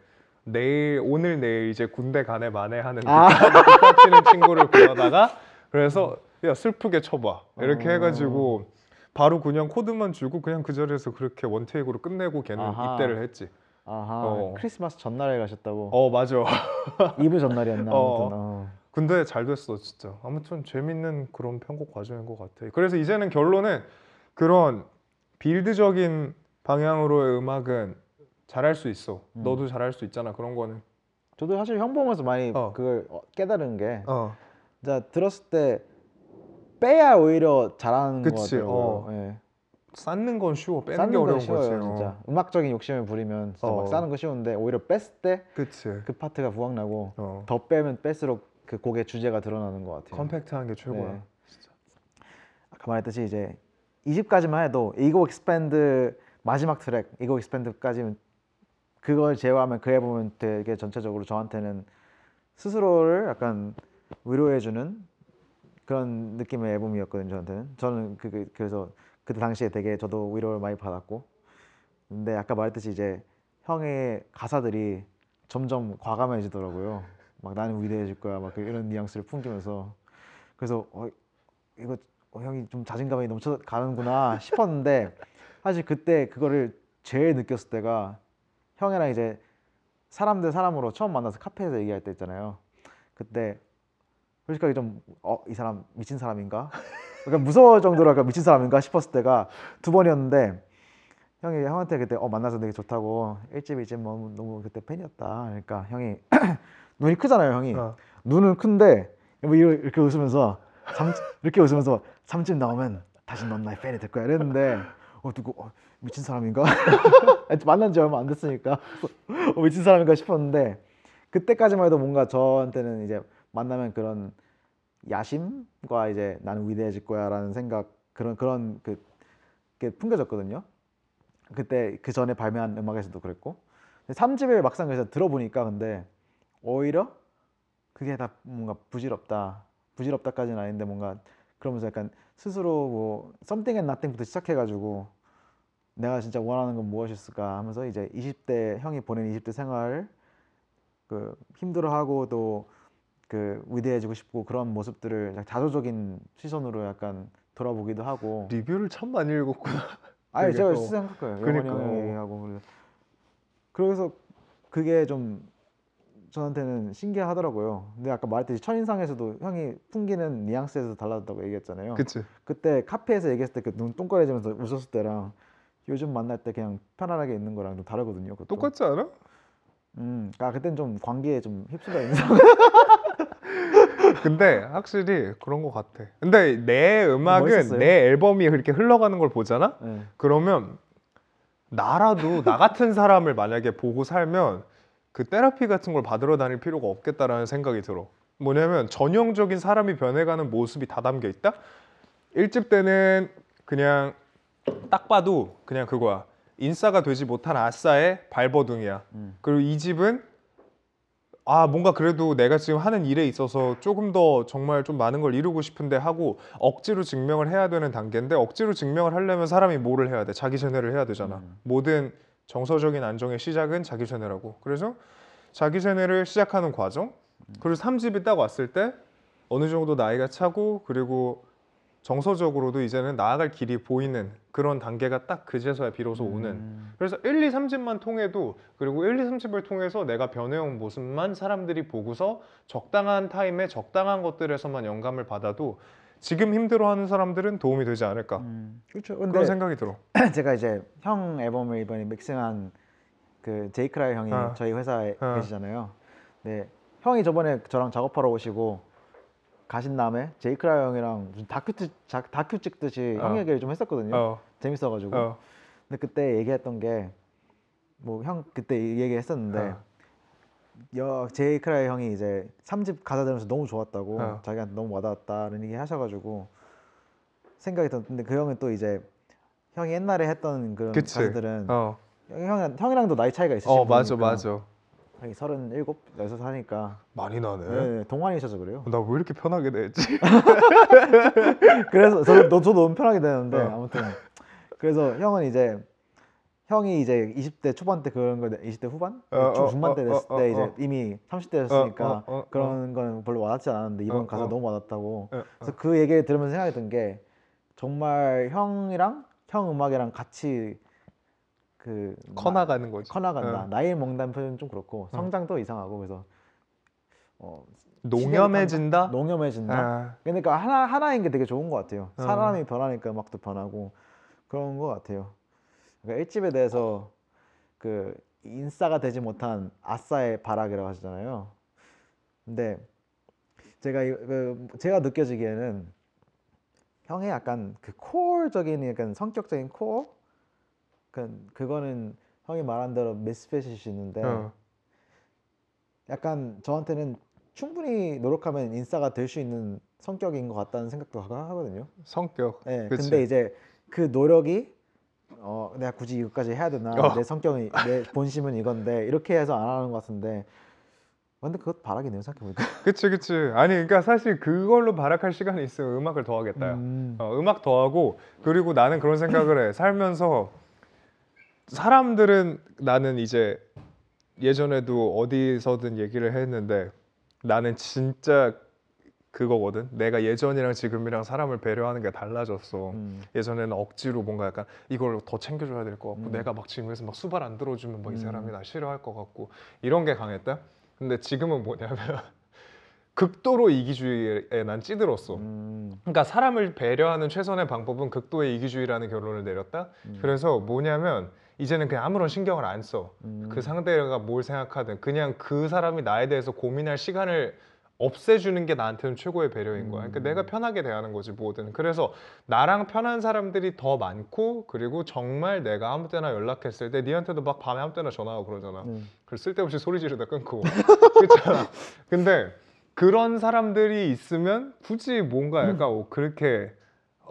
내일 오늘 내일 이제 군대 가네 마네 하는 아. 기타, 치는 친구를 불러다가 그래서 야 슬프게 쳐봐 이렇게 어. 해가지고 바로 그냥 코드만 주고 그냥 그 자리에서 그렇게 원테이크로 끝내고 걔는 아하. 입대를 했지. 아하 어. 크리스마스 전날에 가셨다고 어 맞아. 이브 전날이었나 어. 아무튼 어. 근데 잘 됐어 진짜 아무튼 재밌는 그런 편곡 과정인 것 같아 그래서 이제는 결론은 그런 빌드적인 방향으로의 음악은 잘할 수 있어. 음. 너도 잘할 수 있잖아. 그런 거는. 저도 사실 형 보면서 많이 어. 그걸 어, 깨달은 게 어. 진짜 들었을 때 빼야 오히려 잘하는 거 같아요. 어. 예. 쌓는 건 쉬워. 빼는 게건 어려운 쉬워요, 거지. 어. 진짜. 음악적인 욕심을 부리면 진짜 어. 막 쌓는 거 쉬운데 오히려 뺐을 때 그. 파트가 부각 나고 어. 더 빼면 뺄수록 그 곡의 주제가 드러나는 것 같아요. 컴팩트한 게 최고야. 네. 아까 말했듯이 이제 20까지만 해도 Ego Expand 마지막 트랙 이고 익스팬드까지는 그걸 제외하면 그 앨범은 되게 전체적으로 저한테는 스스로를 약간 위로해주는 그런 느낌의 앨범이었거든요 저한테는 저는 그, 그 그래서 그때 당시에 되게 저도 위로를 많이 받았고 근데 아까 말했듯이 이제 형의 가사들이 점점 과감해지더라고요 막 나는 위대해질 거야 막 이런 뉘앙스를 풍기면서 그래서 어, 이거 어, 형이 좀 자신감이 넘쳐 가는구나 싶었는데 사실 그때 그거를 제일 느꼈을 때가 형이랑 이제 사람 대 사람으로 처음 만나서 카페에서 얘기할 때 있잖아요. 그때 솔직하게 좀 어 이 사람 미친 사람인가? 약간 무서울 정도로 약간 미친 사람인가 싶었을 때가 두 번이었는데 형이 형한테 그때 어 만나서 되게 좋다고 일집 일집 너무 너무 그때 팬이었다. 그러니까 형이 눈이 크잖아요, 형이. 어. 눈은 큰데 뭐 이렇게 웃으면서 삼, 이렇게 웃으면서 삼집 나오면 다시 넌 나의 팬이 될 거야 이랬는데 어 누구 어, 미친 사람인가 만난 지 얼마 안 됐으니까 어, 미친 사람인가 싶었는데 그때까지만 해도 뭔가 저한테는 이제 만나면 그런 야심과 이제 나는 위대해질 거야라는 생각 그런 그런 그게 풍겨졌거든요 그때 그 전에 발매한 음악에서도 그랬고 3집을 막상 그래서 들어보니까 근데 오히려 그게 다 뭔가 부질없다. 부질없다까지는 아닌데 뭔가 그러면서 약간 스스로 뭐 something and nothing부터 시작해가지고 내가 진짜 원하는 건 무엇일까 하면서 이제 20대 형이 보낸 20대 생활 그 힘들어하고 또 그 위대해지고 싶고 그런 모습들을 자조적인 시선으로 약간 돌아보기도 하고 리뷰를 참 많이 읽었구나. 아니 제가 어. 생각할 거예요. 그러니까. 얘기하고 그래서- 그게 좀 저한테는 신기하더라고요. 근데 아까 말했듯이 첫인상에서도 형이 풍기는 뉘앙스에서 달라졌다고 얘기했잖아요. 그치. 그때 카페에서 얘기했을 때 그 눈 동그래지면서 웃었을 때랑 요즘 만날 때 그냥 편안하게 있는 거랑 좀 다르거든요. 그것도. 똑같지 않아? 음, 아 그땐 좀 관계에 좀 휩쓸려 있는 근데 확실히 그런 것 같아. 근데 내 음악은 멋있었어요. 내 앨범이 그렇게 흘러가는 걸 보잖아? 네. 그러면 나라도 나 같은 사람을 만약에 보고 살면 그 테라피 같은 걸 받으러 다닐 필요가 없겠다라는 생각이 들어. 뭐냐면 전형적인 사람이 변해가는 모습이 다 담겨 있다. 1집 때는 그냥 딱 봐도 그냥 그거야. 인싸가 되지 못한 아싸의 발버둥이야. 음. 그리고 이 집은 아 뭔가 그래도 내가 지금 하는 일에 있어서 조금 더 정말 좀 많은 걸 이루고 싶은데 하고 억지로 증명을 해야 되는 단계인데 억지로 증명을 하려면 사람이 뭐를 해야 돼? 자기 세뇌를 해야 되잖아. 음. 모든 정서적인 안정의 시작은 자기 세뇌라고. 그래서 자기 세뇌를 시작하는 과정. 그리고 3집이 딱 왔을 때 어느 정도 나이가 차고 그리고 정서적으로도 이제는 나아갈 길이 보이는 그런 단계가 딱 그제서야 비로소 오는 음. 그래서 1, 2, 3집만 통해도 그리고 1, 2, 3집을 통해서 내가 변해온 모습만 사람들이 보고서 적당한 타임에 적당한 것들에서만 영감을 받아도 지금 힘들어하는 사람들은 도움이 되지 않을까 음. 그렇죠. 그런 생각이 들어. 제가 이제 형 앨범을 이번에 믹싱한 그 제이크라이 형이 어. 저희 회사에 어. 계시잖아요. 네, 형이 저번에 저랑 작업하러 오시고 가신 다음에 제이크라이 형이랑 무슨 다큐 찍- 자- 다큐 찍듯이 어. 형 얘기를 좀 했었거든요. 어, 재밌어가지고. 어, 근데 그때 얘기했던 게 뭐 형 그때 이 얘기했었는데 어. 여 제이크라이 형이 이제 3집 가사 들으면서 너무 좋았다고 어. 자기한테 너무 와닿았다는 얘기 하셔가지고 생각이 들었는데 그 형은 또 이제 형이 옛날에 했던 그런 그치. 가사들은 어, 형, 형이랑도 나이 차이가 있으신 어, 맞아, 분이니까 맞아. 형이 서른일곱 여섯 하니까 많이 나네. 네, 동안이셔서 그래요. 나 왜 이렇게 편하게 내지? 그래서 저도 너- 저도 너무 편하게 되는데 어. 아무튼 그래서 형은 이제 형이 이제 20대 초반 때 그런 걸 20대 후반 어, 중- 어, 중반 때 어, 됐을 어, 때 어, 이제 어. 이미 30대였으니까 어, 어, 어, 그런 건 별로 와닿지 않았는데 이번 어, 가사 어. 너무 와닿다고 어, 어. 그래서 그 얘기를 들으면서 생각이 든 게 정말 형이랑 형 음악이랑 같이 그 커 나가는 거지. 커 나간다 어. 나이 먹는다는 표현 좀 그렇고 성장도 이상하고 그래서 어, 농염해진다. 농염해진다 아, 그러니까 하나 하나인 게 되게 좋은 것 같아요. 어. 사람이 변하니까 음악도 변하고 그런 것 같아요. 그러니까 일집에 대해서 그 인싸가 되지 못한 아싸의 바락이라고 하시잖아요. 근데 제가 이- 그 제가 느껴지기에는 형의 약간 그 코어적인 약간 성격적인 코어 그 그거는 형이 말한 대로 있는데 어. 약간 저한테는 충분히 노력하면 인싸가 될 수 있는 성격인 것 같다는 생각도 하- 하거든요. 성격. 네, 그치. 근데 이제 그 노력이 어 내가 굳이 이것까지 해야 되나 어. 내 성격은 내 본심은 이건데 이렇게 해서 안 하는 것 같은데 근데 그것 바라기네요 생각해보니까 그치 그치. 아니 그러니까 사실 그걸로 발악할 시간이 있으면 음악을 더 하겠다요. 음. 어, 음악 더 하고 그리고 나는 그런 생각을 해. 살면서 사람들은 나는 이제 예전에도 어디서든 얘기를 했는데 나는 진짜 그거거든. 내가 예전이랑 지금이랑 사람을 배려하는 게 달라졌어. 음. 예전에는 억지로 뭔가 약간 이걸 더 챙겨줘야 될 것 같고 음. 내가 막 지금에서 막 수발 안 들어주면 막이 음. 사람이 나 싫어할 것 같고 이런 게 강했다. 근데 지금은 뭐냐면 극도로 이기주의에 난 찌들었어. 음. 그러니까 사람을 배려하는 최선의 방법은 극도의 이기주의라는 결론을 내렸다. 음. 그래서 뭐냐면 이제는 그냥 아무런 신경을 안 써. 음. 그 상대가 뭘 생각하든 그냥 그 사람이 나에 대해서 고민할 시간을 없애주는 게 나한테는 최고의 배려인 거야. 그러니까 음. 내가 편하게 대하는 거지 뭐든. 그래서 나랑 편한 사람들이 더 많고 그리고 정말 내가 아무 때나 연락했을 때 니한테도 막 밤에 아무 때나 전화하고 그러잖아. 음. 그 쓸데없이 소리 지르다 끊고 그렇잖아. 근데 그런 사람들이 있으면 굳이 뭔가 약간 어, 그렇게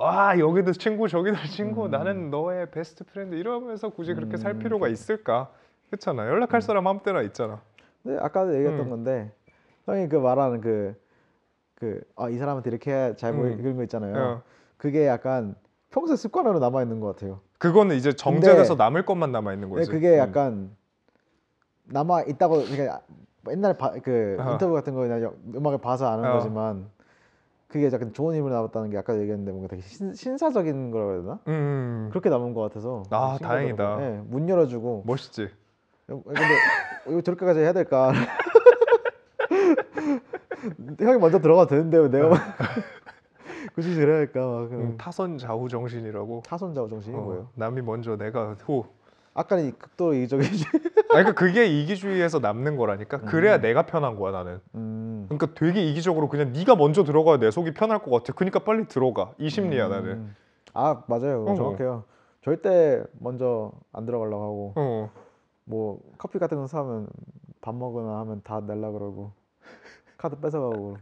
아 여기도 친구 저기도 친구 음. 나는 너의 best friend 이러면서 굳이 그렇게 살 음, 필요가 있을까? 그렇잖아. 연락할 사람 아무 때나 있잖아. 근데 아까도 얘기했던 음. 건데 형이 그 말하는 그 그 아 이 사람한테 이렇게 해야 잘 보이 음. 그런 거 있잖아요. 어. 그게 약간 평소 습관으로 남아 있는 것 같아요. 그거는 이제 정제돼서 남을 것만 남아 있는 근데 거지. 그게 음. 약간 남아 있다고 그러니까 옛날에 바, 그 어. 인터뷰 같은 거 그냥 음악을 봐서 아는 어. 거지만 그게 약간 좋은 힘을 남았다는 게 아까 얘기했는데 뭔가 되게 신, 신사적인 거라고 해야 되나? 음, 그렇게 남은 것 같아서 아. 다행이다. 네, 문 열어주고 멋있지. 어, 근데 이거 저렇게까지 해야 될까? 형이 먼저 들어가도 되는데 왜 내가 막 굳이 그래야 할까? 막 음, 타선 좌우 정신이라고. 타선자우 정신이 어, 뭐예요? 남이 먼저 내가 후. 아까는 이 극도로 이기적인 아니 그러니까 그게 이기주의에서 남는 거라니까. 그래야 내가 편한 거야 나는. 음. 그러니까 되게 이기적으로 그냥 네가 먼저 들어가야 내 속이 편할 것 같아. 그러니까 빨리 들어가. 이 심리야 나는. 음. 아 맞아요 어. 정확해요 절대 먼저 안 들어가려고 하고 어. 뭐 커피 같은 거 사면 밥 먹거나 하면 다 내려 그러고 카드 뺏어가고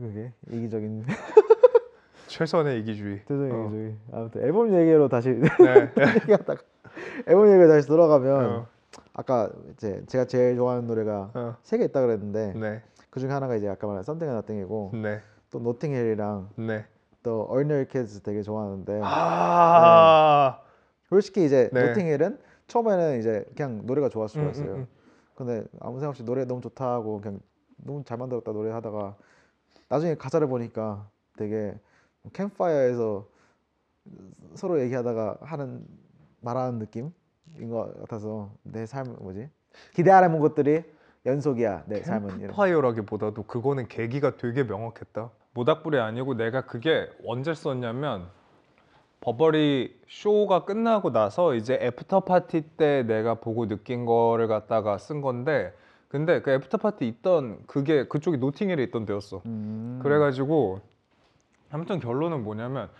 그게 이기적인 최선의 이기주의. 대성이 어. 이기적인 아무튼 앨범 얘기로 다시 네. 앨범 얘기로 다시 돌아가면 어. 아까 이제 제가 제일 좋아하는 노래가 어. 세개 있다 그랬는데 네. 그 중에 하나가 이제 아까 말한 Something and Nothing이고 네. 또 노팅힐이랑 네. 또 Ordinary Kids 되게 좋아하는데 아. 솔직히 이제 네. 노팅힐은 처음에는 이제 그냥 노래가 좋아서 음, 좋았어요. 음, 음. 근데 아무 생각 없이 노래 너무 좋다 하고 그냥 너무 잘 만들었다 노래 하다가 나중에 가사를 보니까 되게 캠파이어에서 서로 얘기하다가 하는 말하는 느낌 인것 같아서 내삶 뭐지 기대하는 것들이 연속이야 내 삶은 이런. 캠프파이어라기보다도 그거는 계기가 되게 명확했다. 모닥불이 아니고 내가 그게 언제 썼냐면 버버리 쇼가 끝나고 나서 이제 after party 때 내가 보고 느낀 거를 갖다가 쓴 건데 근데 그 after party 있던 그게 그쪽이 노팅힐에 있던 데였어. 음. 그래가지고 아무튼 결론은 뭐냐면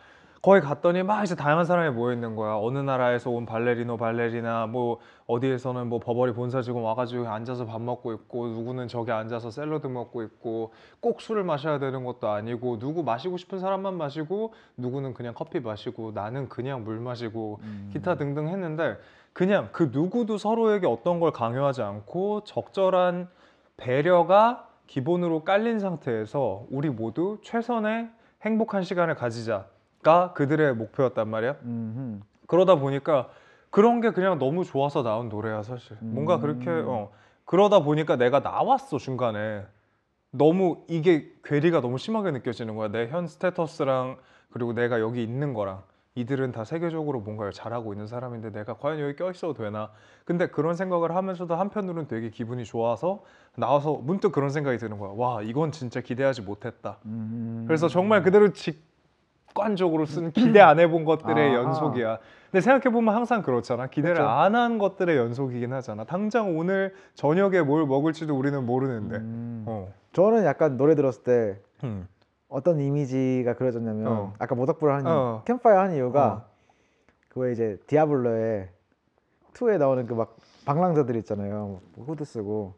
거기 갔더니 막 이제 다양한 사람이 모여 있는 거야. 어느 나라에서 온 발레리노, 발레리나, 뭐 어디에서는 뭐 버버리 본사 직원 와가지고 앉아서 밥 먹고 있고, 누구는 저기 앉아서 샐러드 먹고 있고, 꼭 술을 마셔야 되는 것도 아니고, 누구 마시고 싶은 사람만 마시고, 누구는 그냥 커피 마시고, 나는 그냥 물 마시고, 음. 기타 등등 했는데 그냥 그 누구도 서로에게 어떤 걸 강요하지 않고 적절한 배려가 기본으로 깔린 상태에서 우리 모두 최선의 행복한 시간을 가지자 가 그들의 목표였단 말이야. 음흠. 그러다 보니까 그런 게 그냥 너무 좋아서 나온 노래야 사실. 뭔가 그렇게 음. 어 그러다 보니까 내가 나왔어 중간에 너무 이게 괴리가 너무 심하게 느껴지는 거야. 내 현 스테터스랑 그리고 내가 여기 있는 거랑 이들은 다 세계적으로 뭔가를 잘하고 있는 사람인데 내가 과연 여기 껴 있어도 되나? 근데 그런 생각을 하면서도 한편으로는 되게 기분이 좋아서 나와서 문득 그런 생각이 드는 거야. 와 이건 진짜 기대하지 못했다. 음. 그래서 정말 그대로 직, 습관적으로 쓰는 기대 안 해본 것들의 아. 연속이야. 근데 생각해 보면 항상 그렇잖아. 기대를 그쵸. 안한 것들의 연속이긴 하잖아. 당장 오늘 저녁에 뭘 먹을지도 우리는 모르는데. 음. 어. 저는 약간 노래 들었을 때 음. 어떤 이미지가 그려졌냐면 어. 아까 모닥불을 한 어. 캠파이어 한 이유가 어. 그거 이제 디아블로에 2에 나오는 그 막 방랑자들 있잖아요 뭐 후드 쓰고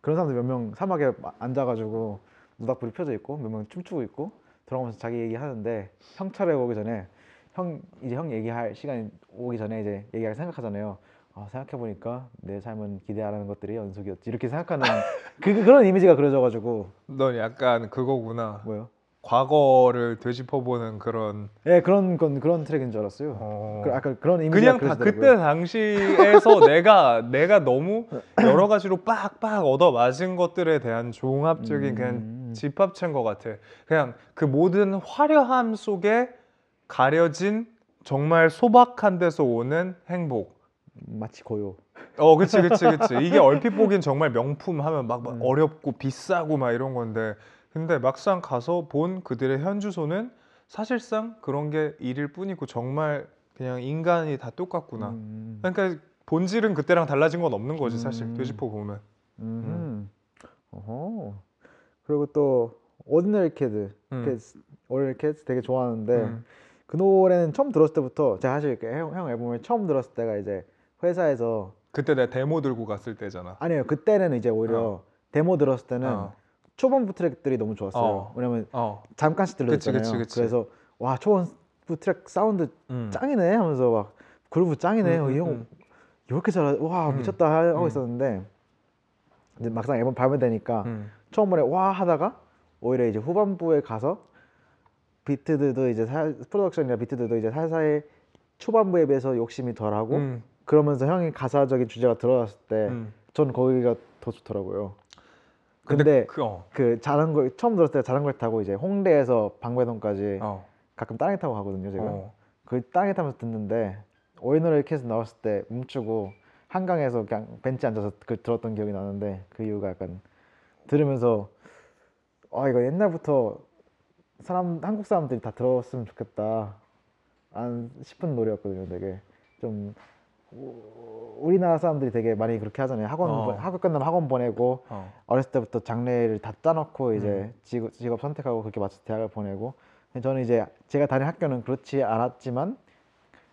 그런 사람들 몇 명 사막에 마- 앉아가지고 모닥불이 펴져 있고 몇 명 춤추고 있고 들어가면서 자기 얘기하는데 형 차례 오기 전에 형 이제 형 얘기할 시간이 오기 전에 이제 얘기할 생각하잖아요. 아, 생각해 보니까 내 삶은 기대 안 하는 것들이 연속이었지 이렇게 생각하는 그 그런 이미지가 그려져가지고 넌 약간 그거구나. 뭐요? 과거를 되짚어보는 그런. 예 그런 건 그런 트랙인 줄 알았어요. 어. 그, 아까 그런 이미지가 그냥 다. 그때 당시에서 내가 내가 너무 여러 가지로 빡빡 얻어 맞은 것들에 대한 종합적인 음. 그냥 집합체인 것 같아. 그냥 그 모든 화려함 속에 가려진 정말 소박한 데서 오는 행복. 마치 고요. 어, 그치, 그치, 그치. 이게 얼핏 보긴 정말 명품 하면 막, 막 음. 어렵고 비싸고 막 이런 건데, 근데 막상 가서 본 그들의 현주소는 사실상 그런 게 일일 뿐이고 정말 그냥 인간이 다 똑같구나. 음. 그러니까 본질은 그때랑 달라진 건 없는 거지 사실 음. 되짚어 보면. 음. 어허. 그리고 또 Ordinary Cat, 음. Ordinary Cat 되게 좋아하는데 음. 그 노래는 처음 들었을 때부터 제가 사실 형, 형 앨범을 처음 들었을 때가 이제 회사에서 그때 내가 데모 들고 갔을 때잖아. 아니에요 그때는 이제 오히려 어. 데모 들었을 때는 어. 초반부 트랙들이 너무 좋았어요. 어. 왜냐면 어. 잠깐씩 그치, 그치. 그래서 와 초반부 트랙 사운드 음. 짱이네 하면서 막 그루브 짱이네 음, 이형 음, 이렇게 잘하 와 음. 미쳤다 하고 음. 있었는데 이제 막상 앨범 발매되니까 음. 처음에 와 하다가 오히려 이제 후반부에 가서 비트들도 이제 살, 프로덕션이나 비트들도 이제 살살 초반부에 비해서 욕심이 덜하고 음. 그러면서 형이 가사적인 주제가 들어갔을 때 음. 전 거기가 더 좋더라고요. 근데, 근데 그, 어. 그 자전거 처음 들었을 때 자전거 타고 이제 홍대에서 방배동까지 어. 가끔 땅에 타고 가거든요 제가. 어. 그 땅에 타면서 듣는데 오이노를 캐서 나왔을 때 멈추고 한강에서 그냥 벤치 앉아서 그 들었던 기억이 나는데 그 이유가 약간 들으면서 아 이거 옛날부터 사람 한국 사람들이 다 들었으면 좋겠다 안 싶은 노래였거든요 되게 좀 우- 우리나라 사람들이 되게 많이 그렇게 하잖아요 학원 어. 보- 학교 끝나면 학원 보내고 어. 어렸을 때부터 장래를 다 짜놓고 이제 음. 직업, 직업 선택하고 그렇게 맞춰서 대학을 보내고 저는 이제 제가 다닌 학교는 그렇지 않았지만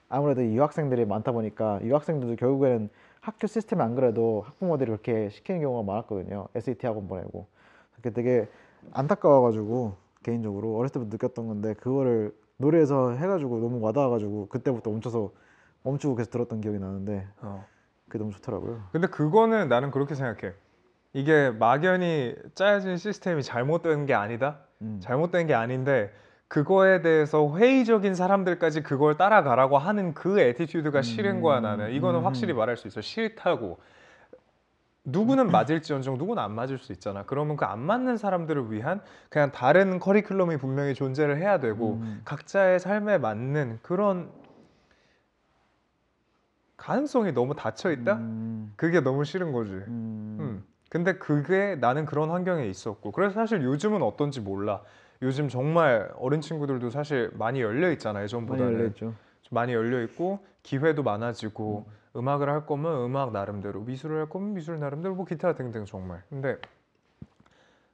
아무래도 유학생들이 많다 보니까 유학생들도 결국에는 학교 시스템이 안 그래도 학부모들이 그렇게 시키는 경우가 많았거든요 SAT 학원 보내고 그게 되게 안타까워가지고 개인적으로 어렸을 때부터 느꼈던 건데 그거를 노래에서 해가지고 너무 와닿아가지고 그때부터 멈춰서 멈추고 계속 들었던 기억이 나는데 어. 그게 너무 좋더라고요 근데 그거는 나는 그렇게 생각해. 이게 막연히 짜여진 시스템이 잘못된 게 아니다. 음. 잘못된 게 아닌데 그거에 대해서 회의적인 사람들까지 그걸 따라가라고 하는 그 애티튜드가 싫은 거야 나는. 이거는 음. 확실히 말할 수 있어. 싫다고. 누구는 맞을지언정 누구는 안 맞을 수 있잖아. 그러면 그 안 맞는 사람들을 위한 그냥 다른 커리큘럼이 분명히 존재를 해야 되고 음. 각자의 삶에 맞는 그런 가능성이 너무 닫혀 있다. 음. 그게 너무 싫은 거지. 음. 음. 근데 그게 나는 그런 환경에 있었고 그래서 사실 요즘은 어떤지 몰라. 요즘 정말 어린 친구들도 사실 많이 열려 있잖아 많이 예전보다는 열려있죠 좀 많이 열려 있고 기회도 많아지고 음. 악을할 거면 음악 나름대로 미술을 할 거면 미술 나름대로 뭐 기타 등등 정말. 근데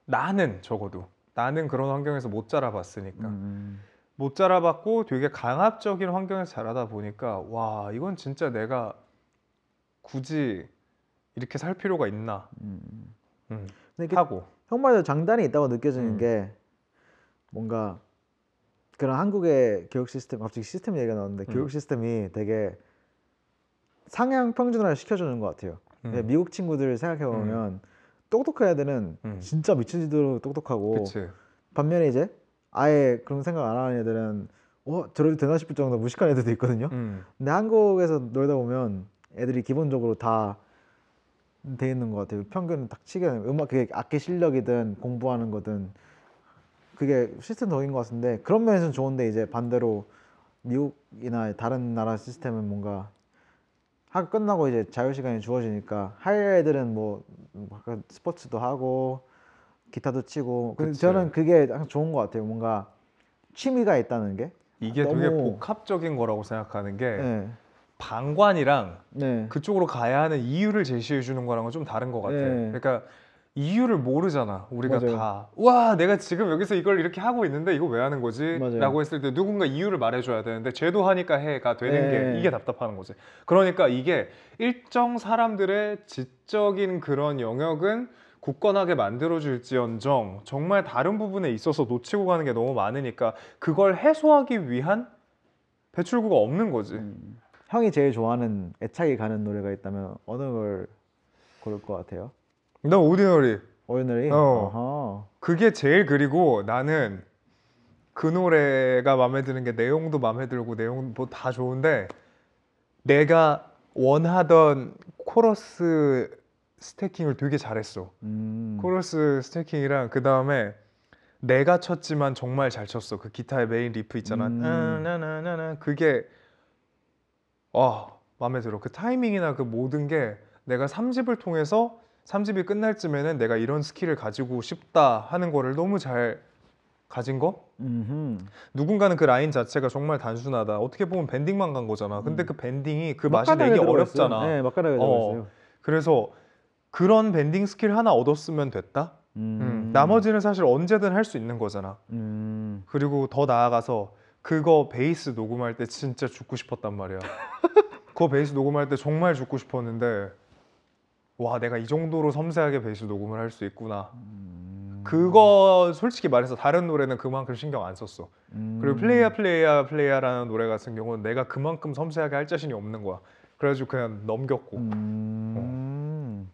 나는 적어도 나는 그런 환경에서 못 자라봤으니까 음. 못 자라봤고 되게 강압적인 환경에서 자라다 보니까 와 이건 진짜 내가 굳이 이렇게 살 필요가 있나 음. 음, 근데 이게 하고 형 말대로 장단이 있다고 느껴지는 음. 게 뭔가 그런 한국의 교육 시스템 갑자기 시스템 얘기가 나왔는데 음. 교육 시스템이 되게 상향 평준화를 시켜주는 것 같아요. 음. 예, 미국 친구들 생각해 보면 똑똑한 애들은 음. 진짜 미친 듯이 똑똑하고 그치 반면에 이제 아예 그런 생각 안 하는 애들은 어 저래도 되나 싶을 정도 로 무식한 애들도 있거든요. 음. 근데 한국에서 놀다 보면 애들이 기본적으로 다 돼 있는 것 같아요. 평균 딱 치게 음악 그게 악기 실력이든 공부하는 거든 그게 시스템적인 것 같은데 그런 면에서는 좋은데 이제 반대로 미국이나 다른 나라 시스템은 뭔가 학교 끝나고 이제 자유 시간이 주어지니까 할 애들은 뭐 스포츠도 하고 기타도 치고 근데 그치. 저는 그게 항상 좋은 것 같아요. 뭔가 취미가 있다는 게. 이게 너무- 되게 복합적인 거라고 생각하는 게 네. 방관이랑 네. 그쪽으로 가야 하는 이유를 제시해 주는 거랑은 좀 다른 것 같아. 네. 그러니까 이유를 모르잖아. 우리가 맞아요. 다. 와, 내가 지금 여기서 이걸 이렇게 하고 있는데 이거 왜 하는 거지? 맞아요. 라고 했을 때 누군가 이유를 말해줘야 되는데 쟤도 하니까 해가 되는 네. 게 이게 답답한 거지. 그러니까 이게 일정 사람들의 지적인 그런 영역은 굳건하게 만들어줄지언정 정말 다른 부분에 있어서 놓치고 가는 게 너무 많으니까 그걸 해소하기 위한 배출구가 없는 거지. 음. 형이 제일 좋아하는 애착이 가는 노래가 있다면 어느 걸 고를 것 같아요? 나 오디너리 오이너리? 어. 그게 제일 그리고 나는 그 노래가 마음에 드는 게 내용도 마음에 들고 내용 뭐 다 좋은데 내가 원하던 코러스 stacking을 되게 잘했어. 음. 코러스 stacking이랑 그 다음에 내가 쳤지만 정말 잘 쳤어. 그 기타의 main riff 있잖아. 음. 그게 와 마음에 들어. 그 타이밍이나 그 모든 게 내가 3집을 통해서 3집이 끝날 쯤에는 내가 이런 skill을 가지고 싶다 하는 거를 너무 잘 가진 거? 음흠. 누군가는 그 라인 자체가 정말 단순하다. 어떻게 보면 bending만 간 거잖아. 근데 음. 그 bending이 그 맛이 내기 어렵잖아. 네, 맛깔나게 어. 들어가 있어요. 그래서 그런 bending skill 하나 얻었으면 됐다. 음. 음, 나머지는 사실 언제든 할 수 있는 거잖아. 음. 그리고 더 나아가서 그거 베이스 녹음할 때 진짜 죽고 싶었단 말이야. 그거 베이스 녹음할 때 정말 죽고 싶었는데 와 내가 이 정도로 섬세하게 베이스 녹음을 할 수 있구나. 음. 그거 솔직히 말해서 다른 노래는 그만큼 신경 안 썼어. 음. 그리고 Player Player Player라는 노래 같은 경우는 내가 그만큼 섬세하게 할 자신이 없는 거야. 그래가지고 그냥 넘겼고. 음.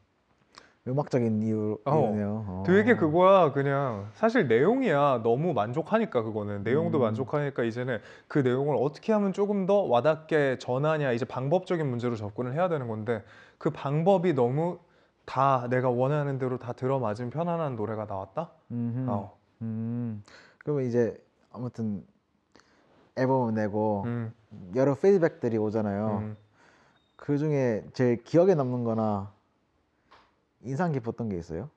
음악적인 이유, 어. 이유네요. 어. 되게 그거야 그냥 사실 내용이야 너무 만족하니까 그거는 내용도 음. 만족하니까 이제는 그 내용을 어떻게 하면 조금 더 와닿게 전하냐 이제 방법적인 문제로 접근을 해야 되는 건데 그 방법이 너무 다 내가 원하는 대로 다 들어맞은 편안한 노래가 나왔다. 음흠. 어. 음. 그러면 이제 아무튼 앨범을 내고 음, 여러 피드백들이 오잖아요. 음. 그 중에 제일 기억에 남는거나 인상 깊었던 게 있어요?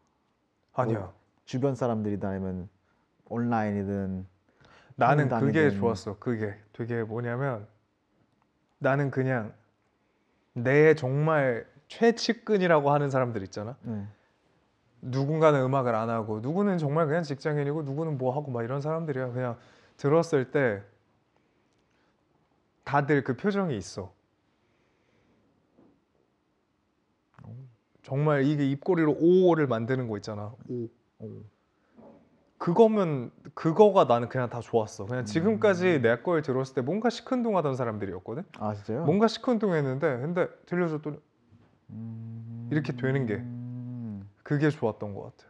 아니야. 주변 사람들이든 아니면 온라인이든 나는. 그게 좋았어. 그게 되게 뭐냐면 나는 그냥 내 정말 최측근이라고 하는 사람들 있잖아. 네. 누군가는 음악을 안 하고 누구는 정말 그냥 직장인이고 누구는 뭐 하고 막 이런 사람들이야 그냥 들었을 때 다들 그 표정이 있어 정말 이게 입꼬리로 오를 만드는 거 있잖아 오, 오. 그거면 그거가 나는 그냥 다 좋았어 그냥 지금까지 내 걸 들었을 때 뭔가 시큰둥하던 사람들이었거든 아 진짜요? 뭔가 시큰둥했는데 근데 들려줬더니 음. 이렇게 되는 게. 음. 그게 좋았던 것 같아.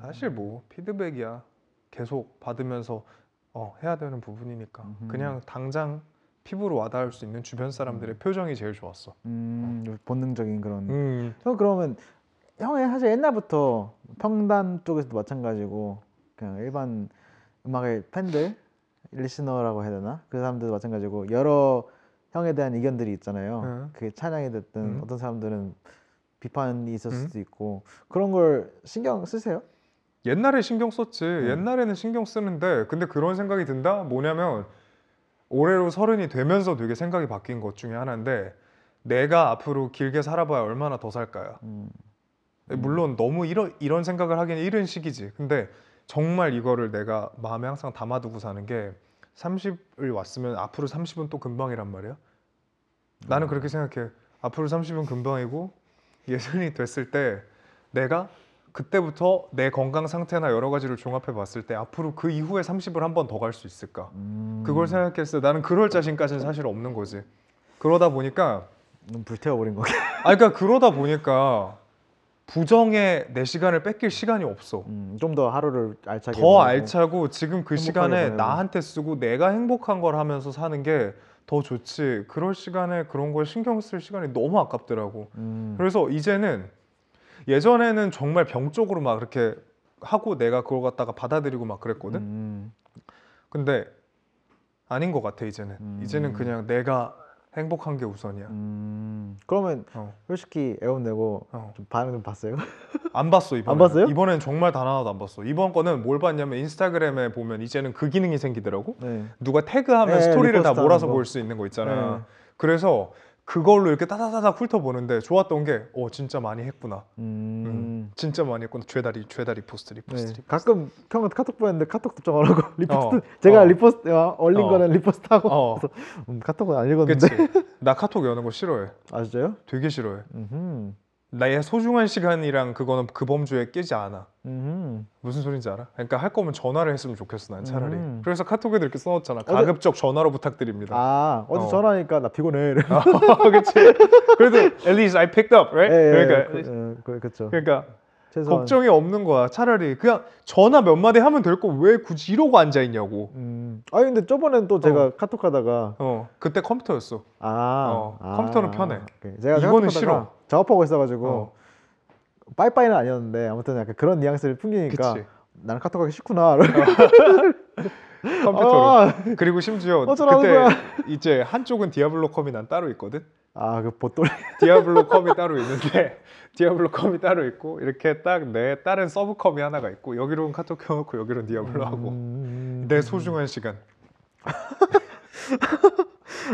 사실 뭐 피드백이야 계속 받으면서 어, 해야 되는 부분이니까. 그냥 당장 피부로 와닿을 수 있는 주변 사람들의 표정이 제일 좋았어. 음, 본능적인 그런. 음, 형 그러면 형이 사실 옛날부터 평단 쪽에서도 마찬가지고 그냥 일반 음악의 팬들 리스너라고 해야 되나 그 사람들도 마찬가지고 여러 형에 대한 의견들이 있잖아요. 음. 그게 찬양이 됐든 음. 어떤 사람들은 비판이 있었을 음. 수도 있고 그런 걸 신경 쓰세요? 옛날에 신경 썼지. 음. 옛날에는 신경 쓰는데 근데 그런 생각이 든다. 뭐냐면 올해로 서른이 되면서 되게 생각이 바뀐 것 중에 하나인데 내가 앞으로 길게 살아봐야 얼마나 더 살까요? 음. 물론 너무 이런 이런 생각을 하기는 이른 시기지. 근데 정말 이거를 내가 마음에 항상 담아두고 사는 게 30을 왔으면 앞으로 30은 또 금방이란 말이야. 나는 그렇게 생각해. 앞으로 30은 금방이고 예순이 됐을 때 내가 그때부터 내 건강 상태나 여러 가지를 종합해 봤을 때 앞으로 그 이후에 30을 한 번 더 갈 수 있을까? 음. 그걸 생각했을 때 나는 그럴 자신까지는 사실 없는 거지. 그러다 보니까 너무 불태워 버린 거게. 아 그러니까 그러다 보니까 부정에 내 시간을 뺏길 시간이 없어. 음, 좀 더 하루를 알차게. 더. 알차고 지금 그 시간에 보내고. 나한테 쓰고 내가 행복한 걸 하면서 사는 게 더 좋지. 그럴 시간에 그런 걸 신경 쓸 시간이 너무 아깝더라고. 음. 그래서 이제는 예전에는 정말 병적으로 막 이렇게 하고 내가 그걸 갖다가 받아들이고 막 그랬거든. 음. 근데 아닌 것 같아 이제는. 음. 이제는 그냥 내가 행복한 게 우선이야. 음. 그러면 어. 솔직히 앨범 내고 어. 좀 반응 좀 봤어요? 안 봤어 이번. 안 봤어요? 이번엔 정말 단 하나도 안 봤어. 이번 거는 뭘 봤냐면 인스타그램에 보면 이제는 그 기능이 생기더라고. 네. 누가 태그하면 네, 스토리를 다 몰아서. 볼 수 있는 거 있잖아. 네. 그래서 그걸로 이렇게 따다다닥 훑어보는데 좋았던 게, 어 진짜 많이 했구나. 음. 음, 진짜 많이 했구나. 죄다 re 죄다 repost 네. repost. repost. 가끔 형한테 카톡 보냈는데 카톡 답장하라고 repost 어. 제가 어. repost 어, 올린 어. 거는 repost 하고 어. 그래서 음, 카톡은 안 읽었는데 그치. 나 카톡 여는 거 싫어해. 아 진짜요? 되게 싫어해. 음흠. 나의 소중한 시간이랑 그거는 그 범주에 끼지 않아. 음흠. 무슨 소린지 알아? 그러니까 할 거면 전화를 했으면 좋겠어 난 차라리. 음. 그래서 카톡에도 이렇게 써놓잖아. 어제- 가급적 전화로 부탁드립니다. 아 어제 어. 전화하니까 나 피곤해 이래. 그렇지. 그래도 at least I picked up, right? 예, 예, 그러니까 그, 그, 그쵸. 그러니까 최소한 걱정이 없는 거야. 차라리 그냥 전화 몇 마디 하면 될 거 왜 굳이 이러고 앉아 있냐고. 음. 아니 근데 저번엔 또 제가 카톡하다가 어, 그때 컴퓨터였어. 아, 어, 아, 컴퓨터는 편해. 오케이. 제가 이거는 싫어. 작업하고 있어가지고 어, 빠이빠이는 아니었는데 아무튼 약간 그런 뉘앙스를 풍기니까 그치. 나는 카톡하기 싫구나. 컴퓨터로. 아, 그리고 심지어 그때 거야. 이제 한쪽은 디아블로 컴이 난 따로 있거든. 아 그 보돌이. 디아블로 컴이 따로 있는데 디아블로 컴이 따로 있고 이렇게 딱 내 다른 서브 컴이 하나가 있고 여기로는 카톡 켜놓고 여기로는 디아블로 하고 음. 내 소중한 시간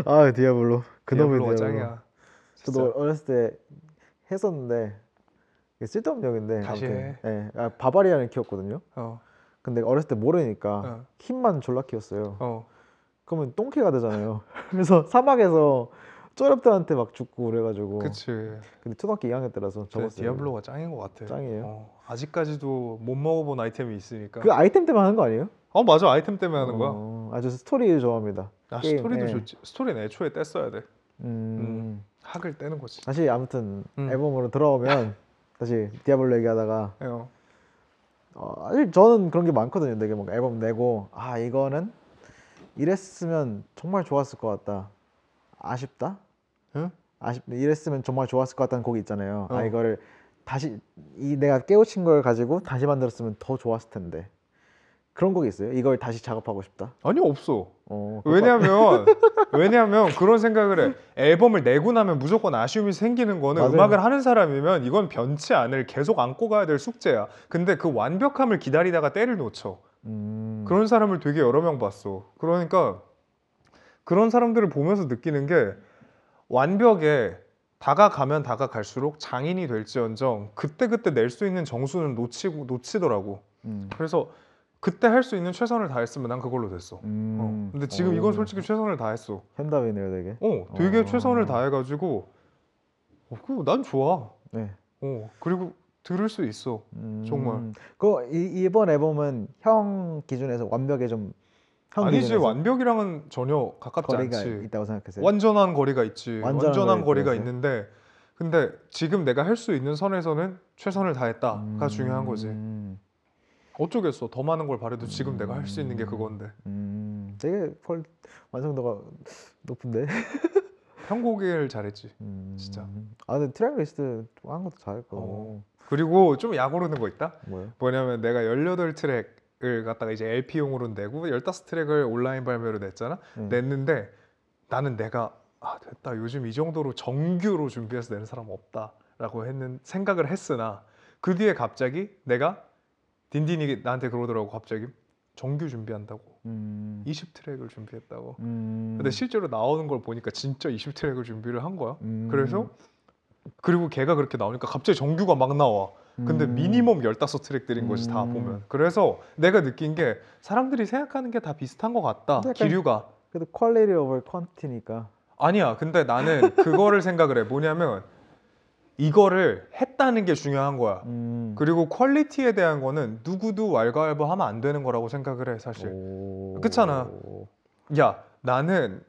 아 디아블로 그놈의 디아블로. 짱이야. 저도. 어렸을 때 했었는데 쓸데없는 얘긴데 다시 아무튼, 해. 예, 아, 바바리안을 키웠거든요. 어, 근데 어렸을 때 모르니까 어. 힘만 졸라 키웠어요. 어. 그러면 똥개가 되잖아요. 그래서 사막에서 쪼렙들한테 막 죽고 그래가지고. 그치. 근데 초등학교 2학년 때라서 근데 접었어요. 디아블로가 짱인 것 같아. 짱이에요? 어, 아직까지도 못 먹어본 아이템이 있으니까. 그 아이템 때문에 하는 거 아니에요? 어 맞아 아이템 때문에 하는 거야. 어, 아주 스토리 좋아합니다. 아 게임, 스토리도 예. 좋지. 스토리는 애초에 뗐어야 돼. 음. 학을 떼는 거지. 다시 아무튼 음. 앨범으로 돌아오면 다시 디아블로 얘기하다가 어. 어, 사실 저는 그런 게 많거든요. 되게 뭔가 앨범 내고 아 이거는 이랬으면 정말 좋았을 것 같다. 아쉽다. 응? 아쉽 이랬으면 정말 좋았을 것 같다는 곡이 있잖아요. 아 어. 이거를 다시 이 내가 깨우친 걸 가지고 다시 만들었으면 더 좋았을 텐데 그런 곡이 있어요. 이걸 다시 작업하고 싶다. 아니 없어. 어, 왜냐면 왜냐면 그런 생각을 해. 앨범을 내고 나면 무조건 아쉬움이 생기는 거는 맞아요. 음악을 하는 사람이면 이건 변치 않을 계속 안고 가야 될 숙제야. 근데 그 완벽함을 기다리다가 때를 놓쳐. 음, 그런 사람을 되게 여러 명 봤어. 그러니까 그런 사람들을 보면서 느끼는 게 완벽에 다가가면 다가갈수록 장인이 될지언정 그때그때 낼 수 있는 정수는 놓치고 놓치더라고. 음, 그래서 그때 할 수 있는 최선을 다했으면 난 그걸로 됐어. 음. 어. 근데 지금 어, 이건 솔직히 최선을 다했어. 현답이네요, 되게. 어, 되게 어. 최선을 다해가지고, 어, 그난 좋아. 네. 어, 그리고 들을 수 있어. 음, 정말. 그 이, 이번 앨범은 형 기준에서 완벽에 좀형 아니지 기준에서 완벽이랑은 전혀 가깝지 거리가 않지. 있다고 생각하세요? 완전한 거리가 있지. 완전한 완전한, 거리 거리가 있어요? 있는데, 근데 지금 내가 할 수 있는 선에서는 최선을 다했다가 중요한 거지. 음, 어쩌겠어. 더 많은 걸 바래도 지금 내가 할 수 있는 게 그건데. 음, 되게 퀄 완성도가 높은데. 편곡을 잘했지. 음, 진짜. 아 근데 트랙 리스트 한 것도 잘했고. 어. 그리고 좀 약 오르는 거 있다. 뭐요? 뭐냐면 내가 18트랙 을 갖다가 이제 LP용으로 내고 15트랙을 온라인 발매로 냈잖아. 네. 냈는데 나는 내가 아 됐다. 요즘 이 정도로 정규로 준비해서 내는 사람 없다라고 했는 생각을 했으나 그 뒤에 갑자기 내가 딘딘이 나한테 그러더라고 갑자기 정규 준비한다고 음, 20트랙을 준비했다고. 음, 근데 실제로 나오는 걸 보니까 진짜 20트랙을 준비를 한 거야. 음, 그래서 그리고 걔가 그렇게 나오니까 갑자기 정규가 막 나와. 근데 음, minimum 15트랙들인 거지 다 음. 보면 그래서 내가 느낀 게 사람들이 생각하는 게 다 비슷한 것 같다 약간- 기류가 그래도 quality over quantity니까. 아니야 근데 나는 그거를 생각을 해 뭐냐면 이거를 했다는 게 중요한 거야 음. 그리고 quality에 대한 거는 누구도 왈가왈부하면 안 되는 거라고 생각을 해 사실 오. 그렇잖아. 야 나는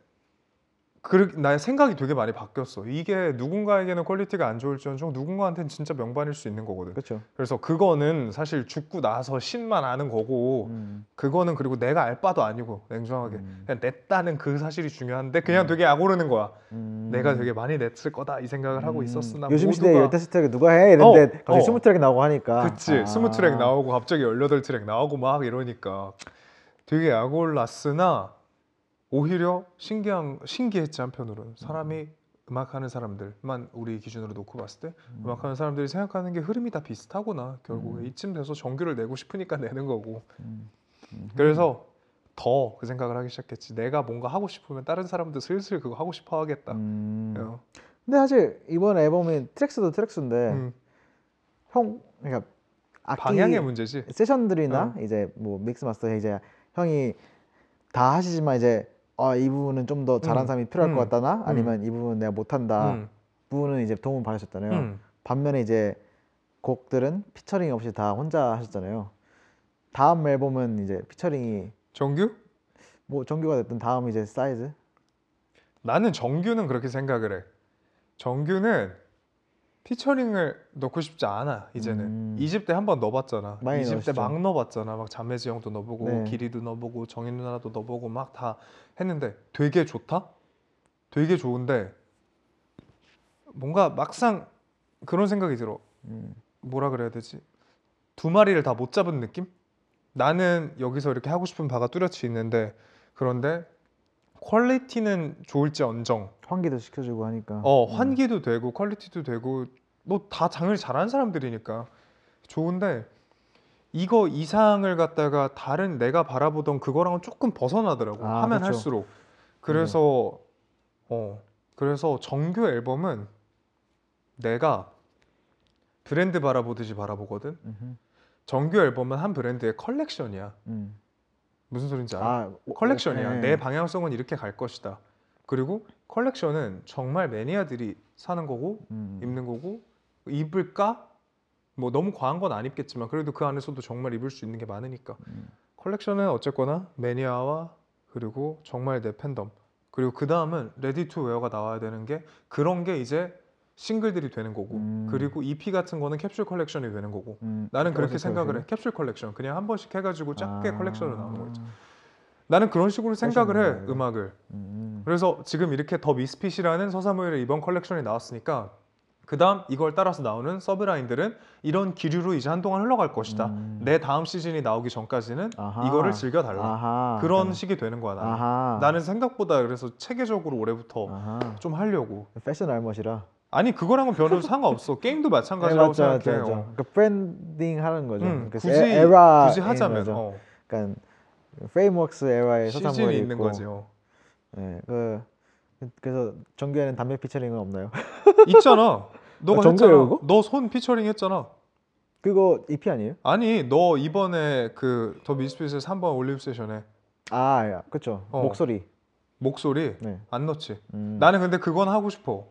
그, 나의 생각이 되게 많이 바뀌었어 이게 누군가에게는 quality가 안 좋을지언정 누군가한테는 진짜 명반일 수 있는 거거든 그렇죠. 그래서 그거는 사실 죽고 나서 신만 아는 거고 음. 그거는 그리고 내가 알 바도 아니고 냉정하게 음. 그냥 냈다는 그 사실이 중요한데 그냥 되게 약오르는 거야 음. 내가 되게 많이 냈을 거다 이 생각을 하고 음. 있었으나 요즘 시대에 모두가 15트랙 누가 해? 이랬는데 어, 갑자기 어. 20트랙 나오고 하니까 그치 아. 20트랙 나오고 갑자기 18트랙 나오고 막 이러니까 되게 약올랐으나 오히려 신기한 신기했지 한편으로는 사람이 음악하는 사람들만 우리 기준으로 놓고 봤을 때 음 악하는 사람들이 생각하는 게 흐름이 다 비슷하구나. 결국에 이쯤 돼서 정규를 내고 싶으니까 내는 거고. 음. 그래서 더 그 생각을 하기 시작했지. 내가 뭔가 하고 싶으면 다른 사람도 슬슬 그거 하고 싶어 하겠다. 음. 어. 근데 사실 이번 앨범이 트랙스도 트랙스인데 음, 형 그러니까 악기 방향의 문제지. 세션들이나 어. 이제 뭐 mix master 이제 형이 다 하시지만 이제 아, 이 부분은 좀 더 잘하는 음. 사람이 필요할 음. 것 같다나 아니면 이 부분은 내가 못한다 음, 부분은 이제 도움 받으셨잖아요. 음. 반면에 이제 곡들은 피처링 없이 다 혼자 하셨잖아요. 다음 앨범은 이제 피처링이 정규? 뭐 정규가 됐든 다음 이제 사이즈 나는 정규는 그렇게 생각을 해. 정규는 피처링을 넣고 싶지 않아 이제는 음. 2집 때한번 넣어봤잖아 많이 2집 때 넣으시죠. 막 넣어봤잖아 막 자매지 형도 넣어보고 네. 기리도 넣어보고 정인 누나도 넣어보고 막 다 했는데 되게 좋다? 되게 좋은데 뭔가 막상 그런 생각이 들어 음. 뭐라 그래야 되지 두 마리를 다 못 잡은 느낌? 나는 여기서 이렇게 하고 싶은 바가 뚜렷이 있는데 그런데 퀄리티는 좋을지 언정 환기도 시켜주고 하니까 어 음. 환기도 되고 퀄리티도 되고 뭐 다 장을 잘하는 사람들이니까 좋은데 이거 이상을 갖다가 다른 내가 바라보던 그거랑은 조금 벗어나더라고 아, 하면 그쵸. 할수록 그래서 어 그래서 정규 앨범은 내가 브랜드 바라보듯이 바라보거든 음흠. 정규 앨범은 한 브랜드의 컬렉션이야 음. 무슨 소린지 알아? 아 오- 컬렉션이야. 네. 내 방향성은 이렇게 갈 것이다. 그리고 컬렉션은 정말 매니아들이 사는 거고 음. 입는 거고 입을까? 뭐 너무 과한 건 안 입겠지만 그래도 그 안에서도 정말 입을 수 있는 게 많으니까 음. 컬렉션은 어쨌거나 매니아와 그리고 정말 내 팬덤 그리고 그 다음은 ready to wear가 나와야 되는 게 그런 게 이제 싱글들이 되는 거고 음. 그리고 EP 같은 거는 캡슐 컬렉션이 되는 거고 음. 나는 그렇게 생각을 해? 캡슐 컬렉션 그냥 한 번씩 해가지고 작게 아. 컬렉션으로 나오는 거 있지 나는 그런 식으로 생각을 해 이거. 음악을 음. 그래서 지금 이렇게 The Misfit이라는 서사무엘의 이번 컬렉션이 나왔으니까 그 다음 이걸 따라서 나오는 sub line들은 이런 기류로 이제 한동안 흘러갈 것이다 음. 내 다음 시즌이 나오기 전까지는 아하. 이거를 즐겨달라 아하. 그런 약간- 식이 되는 거야 나는. 나는 생각보다 그래서 체계적으로 올해부터 아하. 좀 하려고 패션 알못이라. 아니 그거랑은 별로 상관없어 게임도 네, 마찬가지라고 맞죠, 맞죠, 생각해 맞죠. 어. 그 브랜딩 하는 거죠. 음, 굳이 e- era 굳이 하자면 어, 그러니까 Frameworks era의 시즌이 있는 있고. 거지 어. 네, 그 그래서 정규에는 담배 피처링은 없나요? 있잖아 너가 아, 정규예요, 했잖아? 너 손 피처링 했잖아 그거 EP 아니에요? 아니 너 이번에 그 The Misfit에서 3번 올리브 세션에 아, 야, 그렇죠. 어. 목소리. 목소리 네. 안 넣지 음. 나는 근데 그건 하고 싶어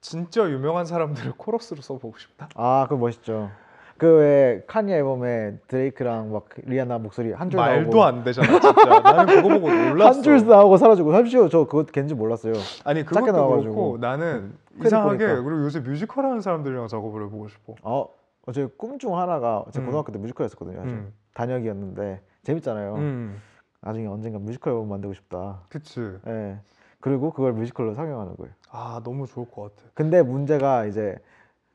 진짜 유명한 사람들을 코러스로 써보고 싶다 아, 그거 멋있죠. 그 왜 칸예 앨범에 드레이크랑 막 리아나 목소리 한줄 말도 나오고 안 되잖아 진짜 나는 그거 보고 놀랐어 한 줄 나오고 사라지고 잠시요 저 그거 걘지 몰랐어요. 아니 그것도 나와가지고. 그렇고 나는 이상하게 보니까. 그리고 요새 뮤지컬 하는 사람들이랑 작업을 해보고 싶어 어, 제 꿈 중 하나가 제 음. 고등학교 때 뮤지컬이었거든요. 사실. 음. 단역이었는데 재밌잖아요. 음 나중에 언젠가 뮤지컬 앨범 만들고 싶다. 그치 예. 그리고 그걸 뮤지컬로 상영하는 거예요. 아 너무 좋을 것 같아 근데 문제가 이제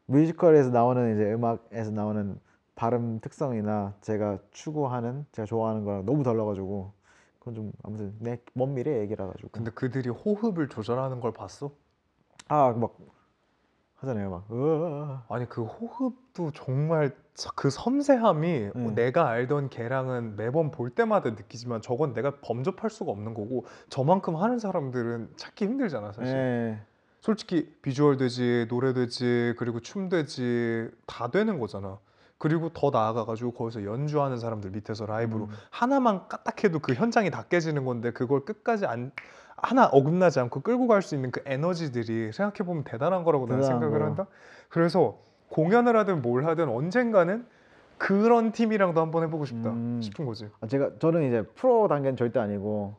뮤지컬에서 나오는 이제 음악에서 나오는 발음 특성이나 제가 추구하는 제가 좋아하는 거랑 너무 달라가지고 그건 좀 아무튼 내 먼 미래 얘기라 가지고 근데 그들이 호흡을 조절하는 걸 봤어? 아 막 하잖아요 막 으아. 아니 그 호흡도 정말 저- 그 섬세함이 네. 내가 알던 걔랑은 매번 볼 때마다 느끼지만 저건 내가 범접할 수가 없는 거고 저만큼 하는 사람들은 찾기 힘들잖아 사실 예. 솔직히 비주얼 되지 노래 되지 그리고 춤 되지 다 되는 거잖아 그리고 더 나아가가지고 거기서 연주하는 사람들 밑에서 라이브로 음. 하나만 까딱해도 그 현장이 다 깨지는 건데 그걸 끝까지 안 하나 어긋나지 않고 끌고 갈 수 있는 그 에너지들이 생각해 보면 대단한 거라고 나는 대단한 생각을. 한다. 그래서 공연을 하든 뭘 하든 언젠가는 그런 팀이랑도 한번 해보고 싶다 음. 싶은 거지. 아, 제가 저는 이제 프로 단계는 절대 아니고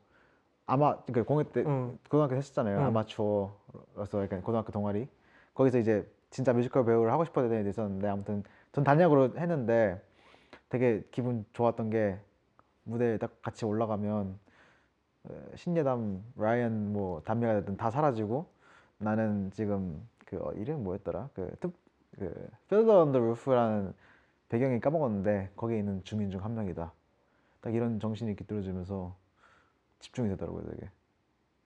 아마 그러니까 공연 때 응. 고등학교 때 했었잖아요 응. 아마추어로서 약간 고등학교 동아리 거기서 이제 진짜 뮤지컬 배우를 하고 싶었던 애도 있었는데 아무튼 전 단역으로 했는데 되게 기분 좋았던 게 무대에 딱 같이 올라가면 어, 신예담 라이언 뭐 담배가 됐든 다 사라지고 나는 지금 그 어, 이름 뭐였더라? 그, 특, 그 on the Roof라는 배경이 까먹었는데 거기에 있는 주민 중 한 명이다. 딱 이런 정신이 깃들어지면서 집중이 되더라고요 되게.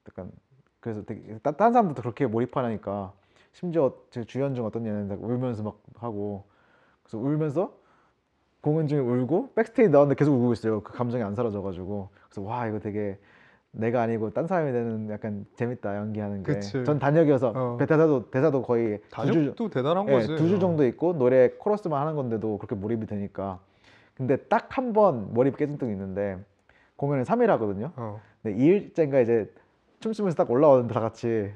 약간 그래서 되게 따- 다른 사람들도 그렇게 몰입하니까. 심지어 제 주연 중 어떤 얘는 울면서 막 하고. 그래서 울면서 공연 중에 울고 백스테이지 나왔는데 계속 울고 있어요. 그 감정이 안 사라져가지고. 그래서 와 이거 되게 내가 아니고 딴 사람이 되는 약간 재밌다 연기하는 게. 그치. 전 단역이어서 어. 대사도 대사도 거의 두 줄, 단역도 대단한 예, 거지. 두줄 어. 정도 있고 노래 코러스만 하는 건데도 그렇게 몰입이 되니까. 근데 딱 한 번 몰입 깨진 적이 있는데 공연을 3일 하거든요. 어. 근데 2일째인가 이제 춤추면서 딱 올라오는데 다 같이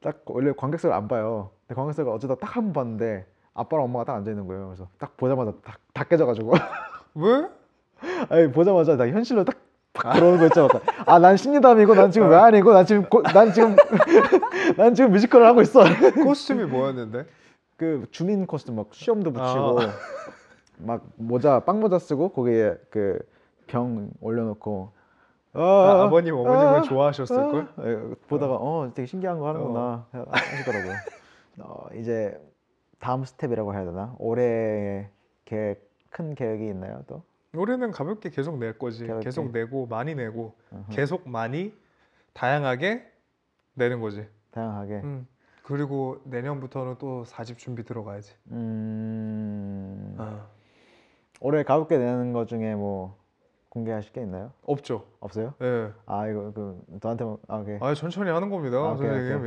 딱 원래 관객석을 안 봐요. 근데 관객석을 어쩌다 딱 한 번 봤는데 아빠랑 엄마가 딱 앉아 있는 거예요. 그래서 딱 보자마자 다, 다 깨져가지고 왜? 아니 보자마자 나 현실로 딱, 팍 들어오는 거 있죠. 아난 신리담이고 난 지금 왜 아니고 난 지금 고, 난 지금 난 지금 뮤지컬을 하고 있어. 코스튬이 뭐였는데? 그 주민 코스튬 막 수염도 붙이고 아. 막 모자 빵 모자 쓰고 거기에 그 병 올려놓고 아, 아버님 어머님은 아, 좋아하셨을 걸. 아, 예, 보다가 어 되게 신기한 거 하는구나 하시더라고요. 어, 이제 다음 스텝이라고 해야 되나? 올해 계획 큰 계획이 있나요 또? 올해는 가볍게 계속 낼 거지. 가볍게. 계속 내고 많이 내고 어허. 계속 많이 다양하게 내는 거지. 다양하게. 음. 그리고 내년부터는 또 4집 준비 들어가야지. 음, 아. 올해 가볍게 내는 거 중에 뭐 공개하실 게 있나요? 없죠. 없어요? 예. 아 이거 그 저한테 뭐- 아 오케이 아 천천히 하는 겁니다, 아, 오케이, 선생님.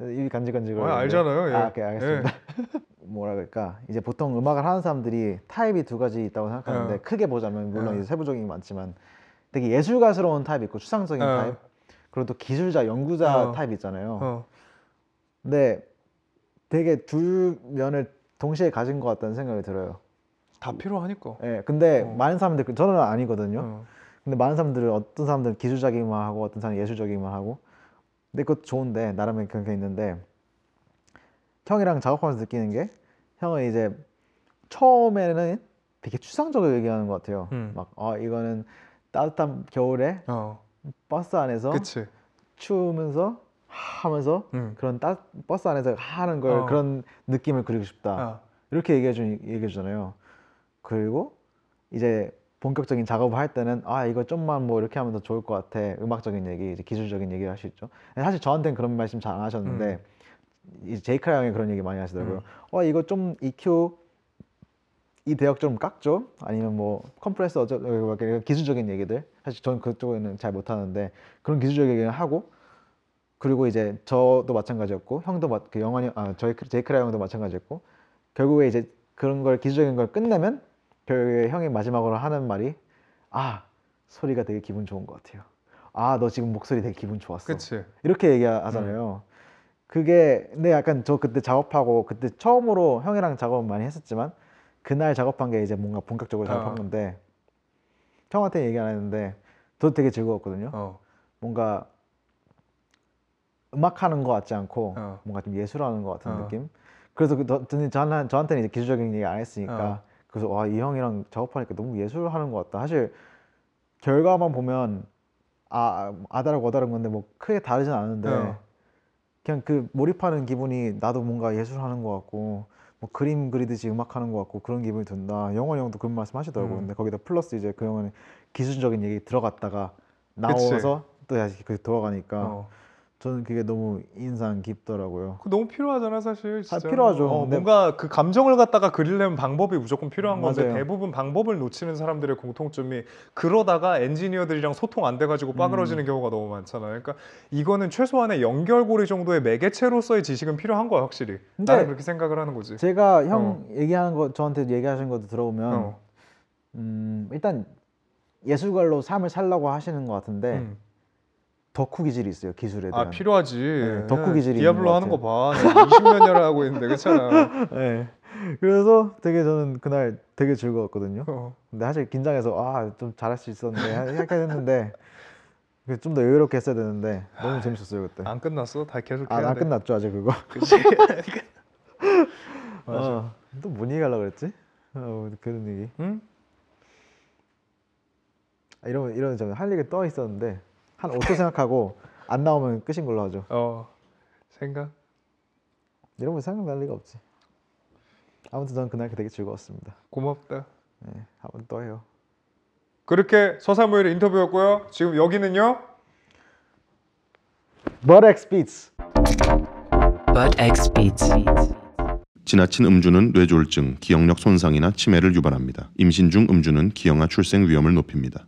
예. 입이 간질간질 아, 알잖아요. 예. 아 오케이 알겠습니다. 뭐라 그럴까 이제 보통 음악을 하는 사람들이 타입이 두 가지 있다고 생각하는데 어. 크게 보자면 물론 어. 이제 세부적인 게 많지만 되게 예술가스러운 타입 있고 추상적인 어. 타입 그리고 또 기술자 연구자 어. 타입 있잖아요. 어. 근데 되게 두 면을 동시에 가진 것 같다는 생각이 들어요. 다 필요하니까. 예, 근데 어. 많은 사람들 그- 저는 아니거든요. 어. 근데 많은 사람들은 어떤 사람들은 기술적이기만 하고 어떤 사람은 예술적이기만 하고 근데 그것도 좋은데 나름의 그런 게 있는데 형이랑 작업하면서 느끼는 게 형은 이제 처음에는 되게 추상적으로 얘기하는 것 같아요 음. 막아 이거는 따뜻한 겨울에 어. 버스 안에서 그치. 추우면서 하면서 음. 그런 따, 버스 안에서 하는 걸 어. 그런 느낌을 그리고 싶다 아. 이렇게 얘기해 주 얘기해 주잖아요. 그리고 이제 본격적인 작업을 할 때는 아 이거 좀만 뭐 이렇게 하면 더 좋을 것 같아. 음악적인 얘기, 이제 기술적인 얘기를 할 수 있죠. 사실 저한테는 그런 말씀 잘 안 하셨는데 이 제 제이크라 형이 그런 얘기 많이 하시더라고요. 음. 어 이거 좀 EQ 이 대역 좀 깎죠? 아니면 뭐 컴프레서 어쩌 막 이런 기술적인 얘기들 사실 저는 그쪽에는 잘 못하는데 그런 기술적인 얘기를 하고 그리고 이제 저도 마찬가지였고 형도 마, 그 영환이 아 저희 제이크라 형도 마찬가지였고 결국에 이제 그런 걸 기술적인 걸 끝내면 결국에 형이 마지막으로 하는 말이 아 소리가 되게 기분 좋은 것 같아요. 아 너 지금 목소리 되게 기분 좋았어. 그치. 이렇게 얘기하잖아요. 그게 근데 약간 저 그때 작업하고 그때 처음으로 형이랑 작업 많이 했었지만 그날 작업한 게 이제 뭔가 본격적으로 작업한 어. 건데 형한테 얘기 안 했는데 저도 되게 즐거웠거든요. 어. 뭔가 음악하는 것 같지 않고 어. 뭔가 좀 예술하는 것 같은 어. 느낌. 그래서 그 저- 저는 저한- 저한테는 이제 기술적인 얘기 안 했으니까 어. 그래서 와 이 형이랑 작업하니까 너무 예술하는 것 같다. 사실 결과만 보면 아 아다르고 어다른 건데 뭐 크게 다르진 않은데 어. 그냥 그 몰입하는 기분이 나도 뭔가 예술하는 것 같고 뭐 그림 그리듯이 음악하는 것 같고 그런 기분이 든다. 영원이 형도 그런 말씀 하시더라고요. 음. 근데 거기다 플러스 이제 그 형은 기술적인 얘기 들어갔다가 나와서 또 다시 그 돌아가니까 어. 저는 그게 너무 인상 깊더라고요. 그거 너무 필요하잖아 사실. 진짜. 필요하죠. 어, 근데- 뭔가 그 감정을 갖다가 그리려면 방법이 무조건 필요한 건데 맞아요. 대부분 방법을 놓치는 사람들의 공통점이 그러다가 엔지니어들이랑 소통 안 돼가지고 빠그러지는 음. 경우가 너무 많잖아요. 그러니까 이거는 최소한의 연결고리 정도의 매개체로서의 지식은 필요한 거야 확실히. 근데 나는 그렇게 생각을 하는 거지. 제가 형 얘기하는 거 저한테 얘기하신 것도 들어보면 어. 음, 일단 예술가로 삶을 살라고 하시는 것 같은데 음. 덕후 기질이 있어요 기술에 대한. 아 필요하지. 네, 덕후 기질이 디아블로 하는 거 봐. 20몇 년을 하고 있는데 그렇잖아. 네. 그래서 되게 저는 그날 되게 즐거웠거든요. 어. 근데 사실 긴장해서 아 좀 잘할 수 있었는데 이렇게 했는데 좀 더 여유롭게 했어야 되는데 너무 재밌었어요 그때. 안 끝났어? 다 계속 아, 해야 안 돼. 끝났죠 아직 그거. 그치? 어, 또뭔 얘기 하려고 그랬지? 어, 그런 얘기. 응? 아, 이러면 이러면 저는 할 얘기 떠 있었는데 한 5초 생각하고 안 나오면 끝인 걸로 하죠. 어. 생각? 이러면 생각날 리가 없지. 아무튼 저는 그날 되게 즐거웠습니다. 고맙다. 네, 한번 또 해요. 그렇게 서사무엘의 인터뷰였고요. 지금 여기는요. Bud X Beats. Bud X Beats. 지나친 음주는 뇌졸중, 기억력 손상이나 치매를 유발합니다. 임신 중 음주는 기형아 출생 위험을 높입니다.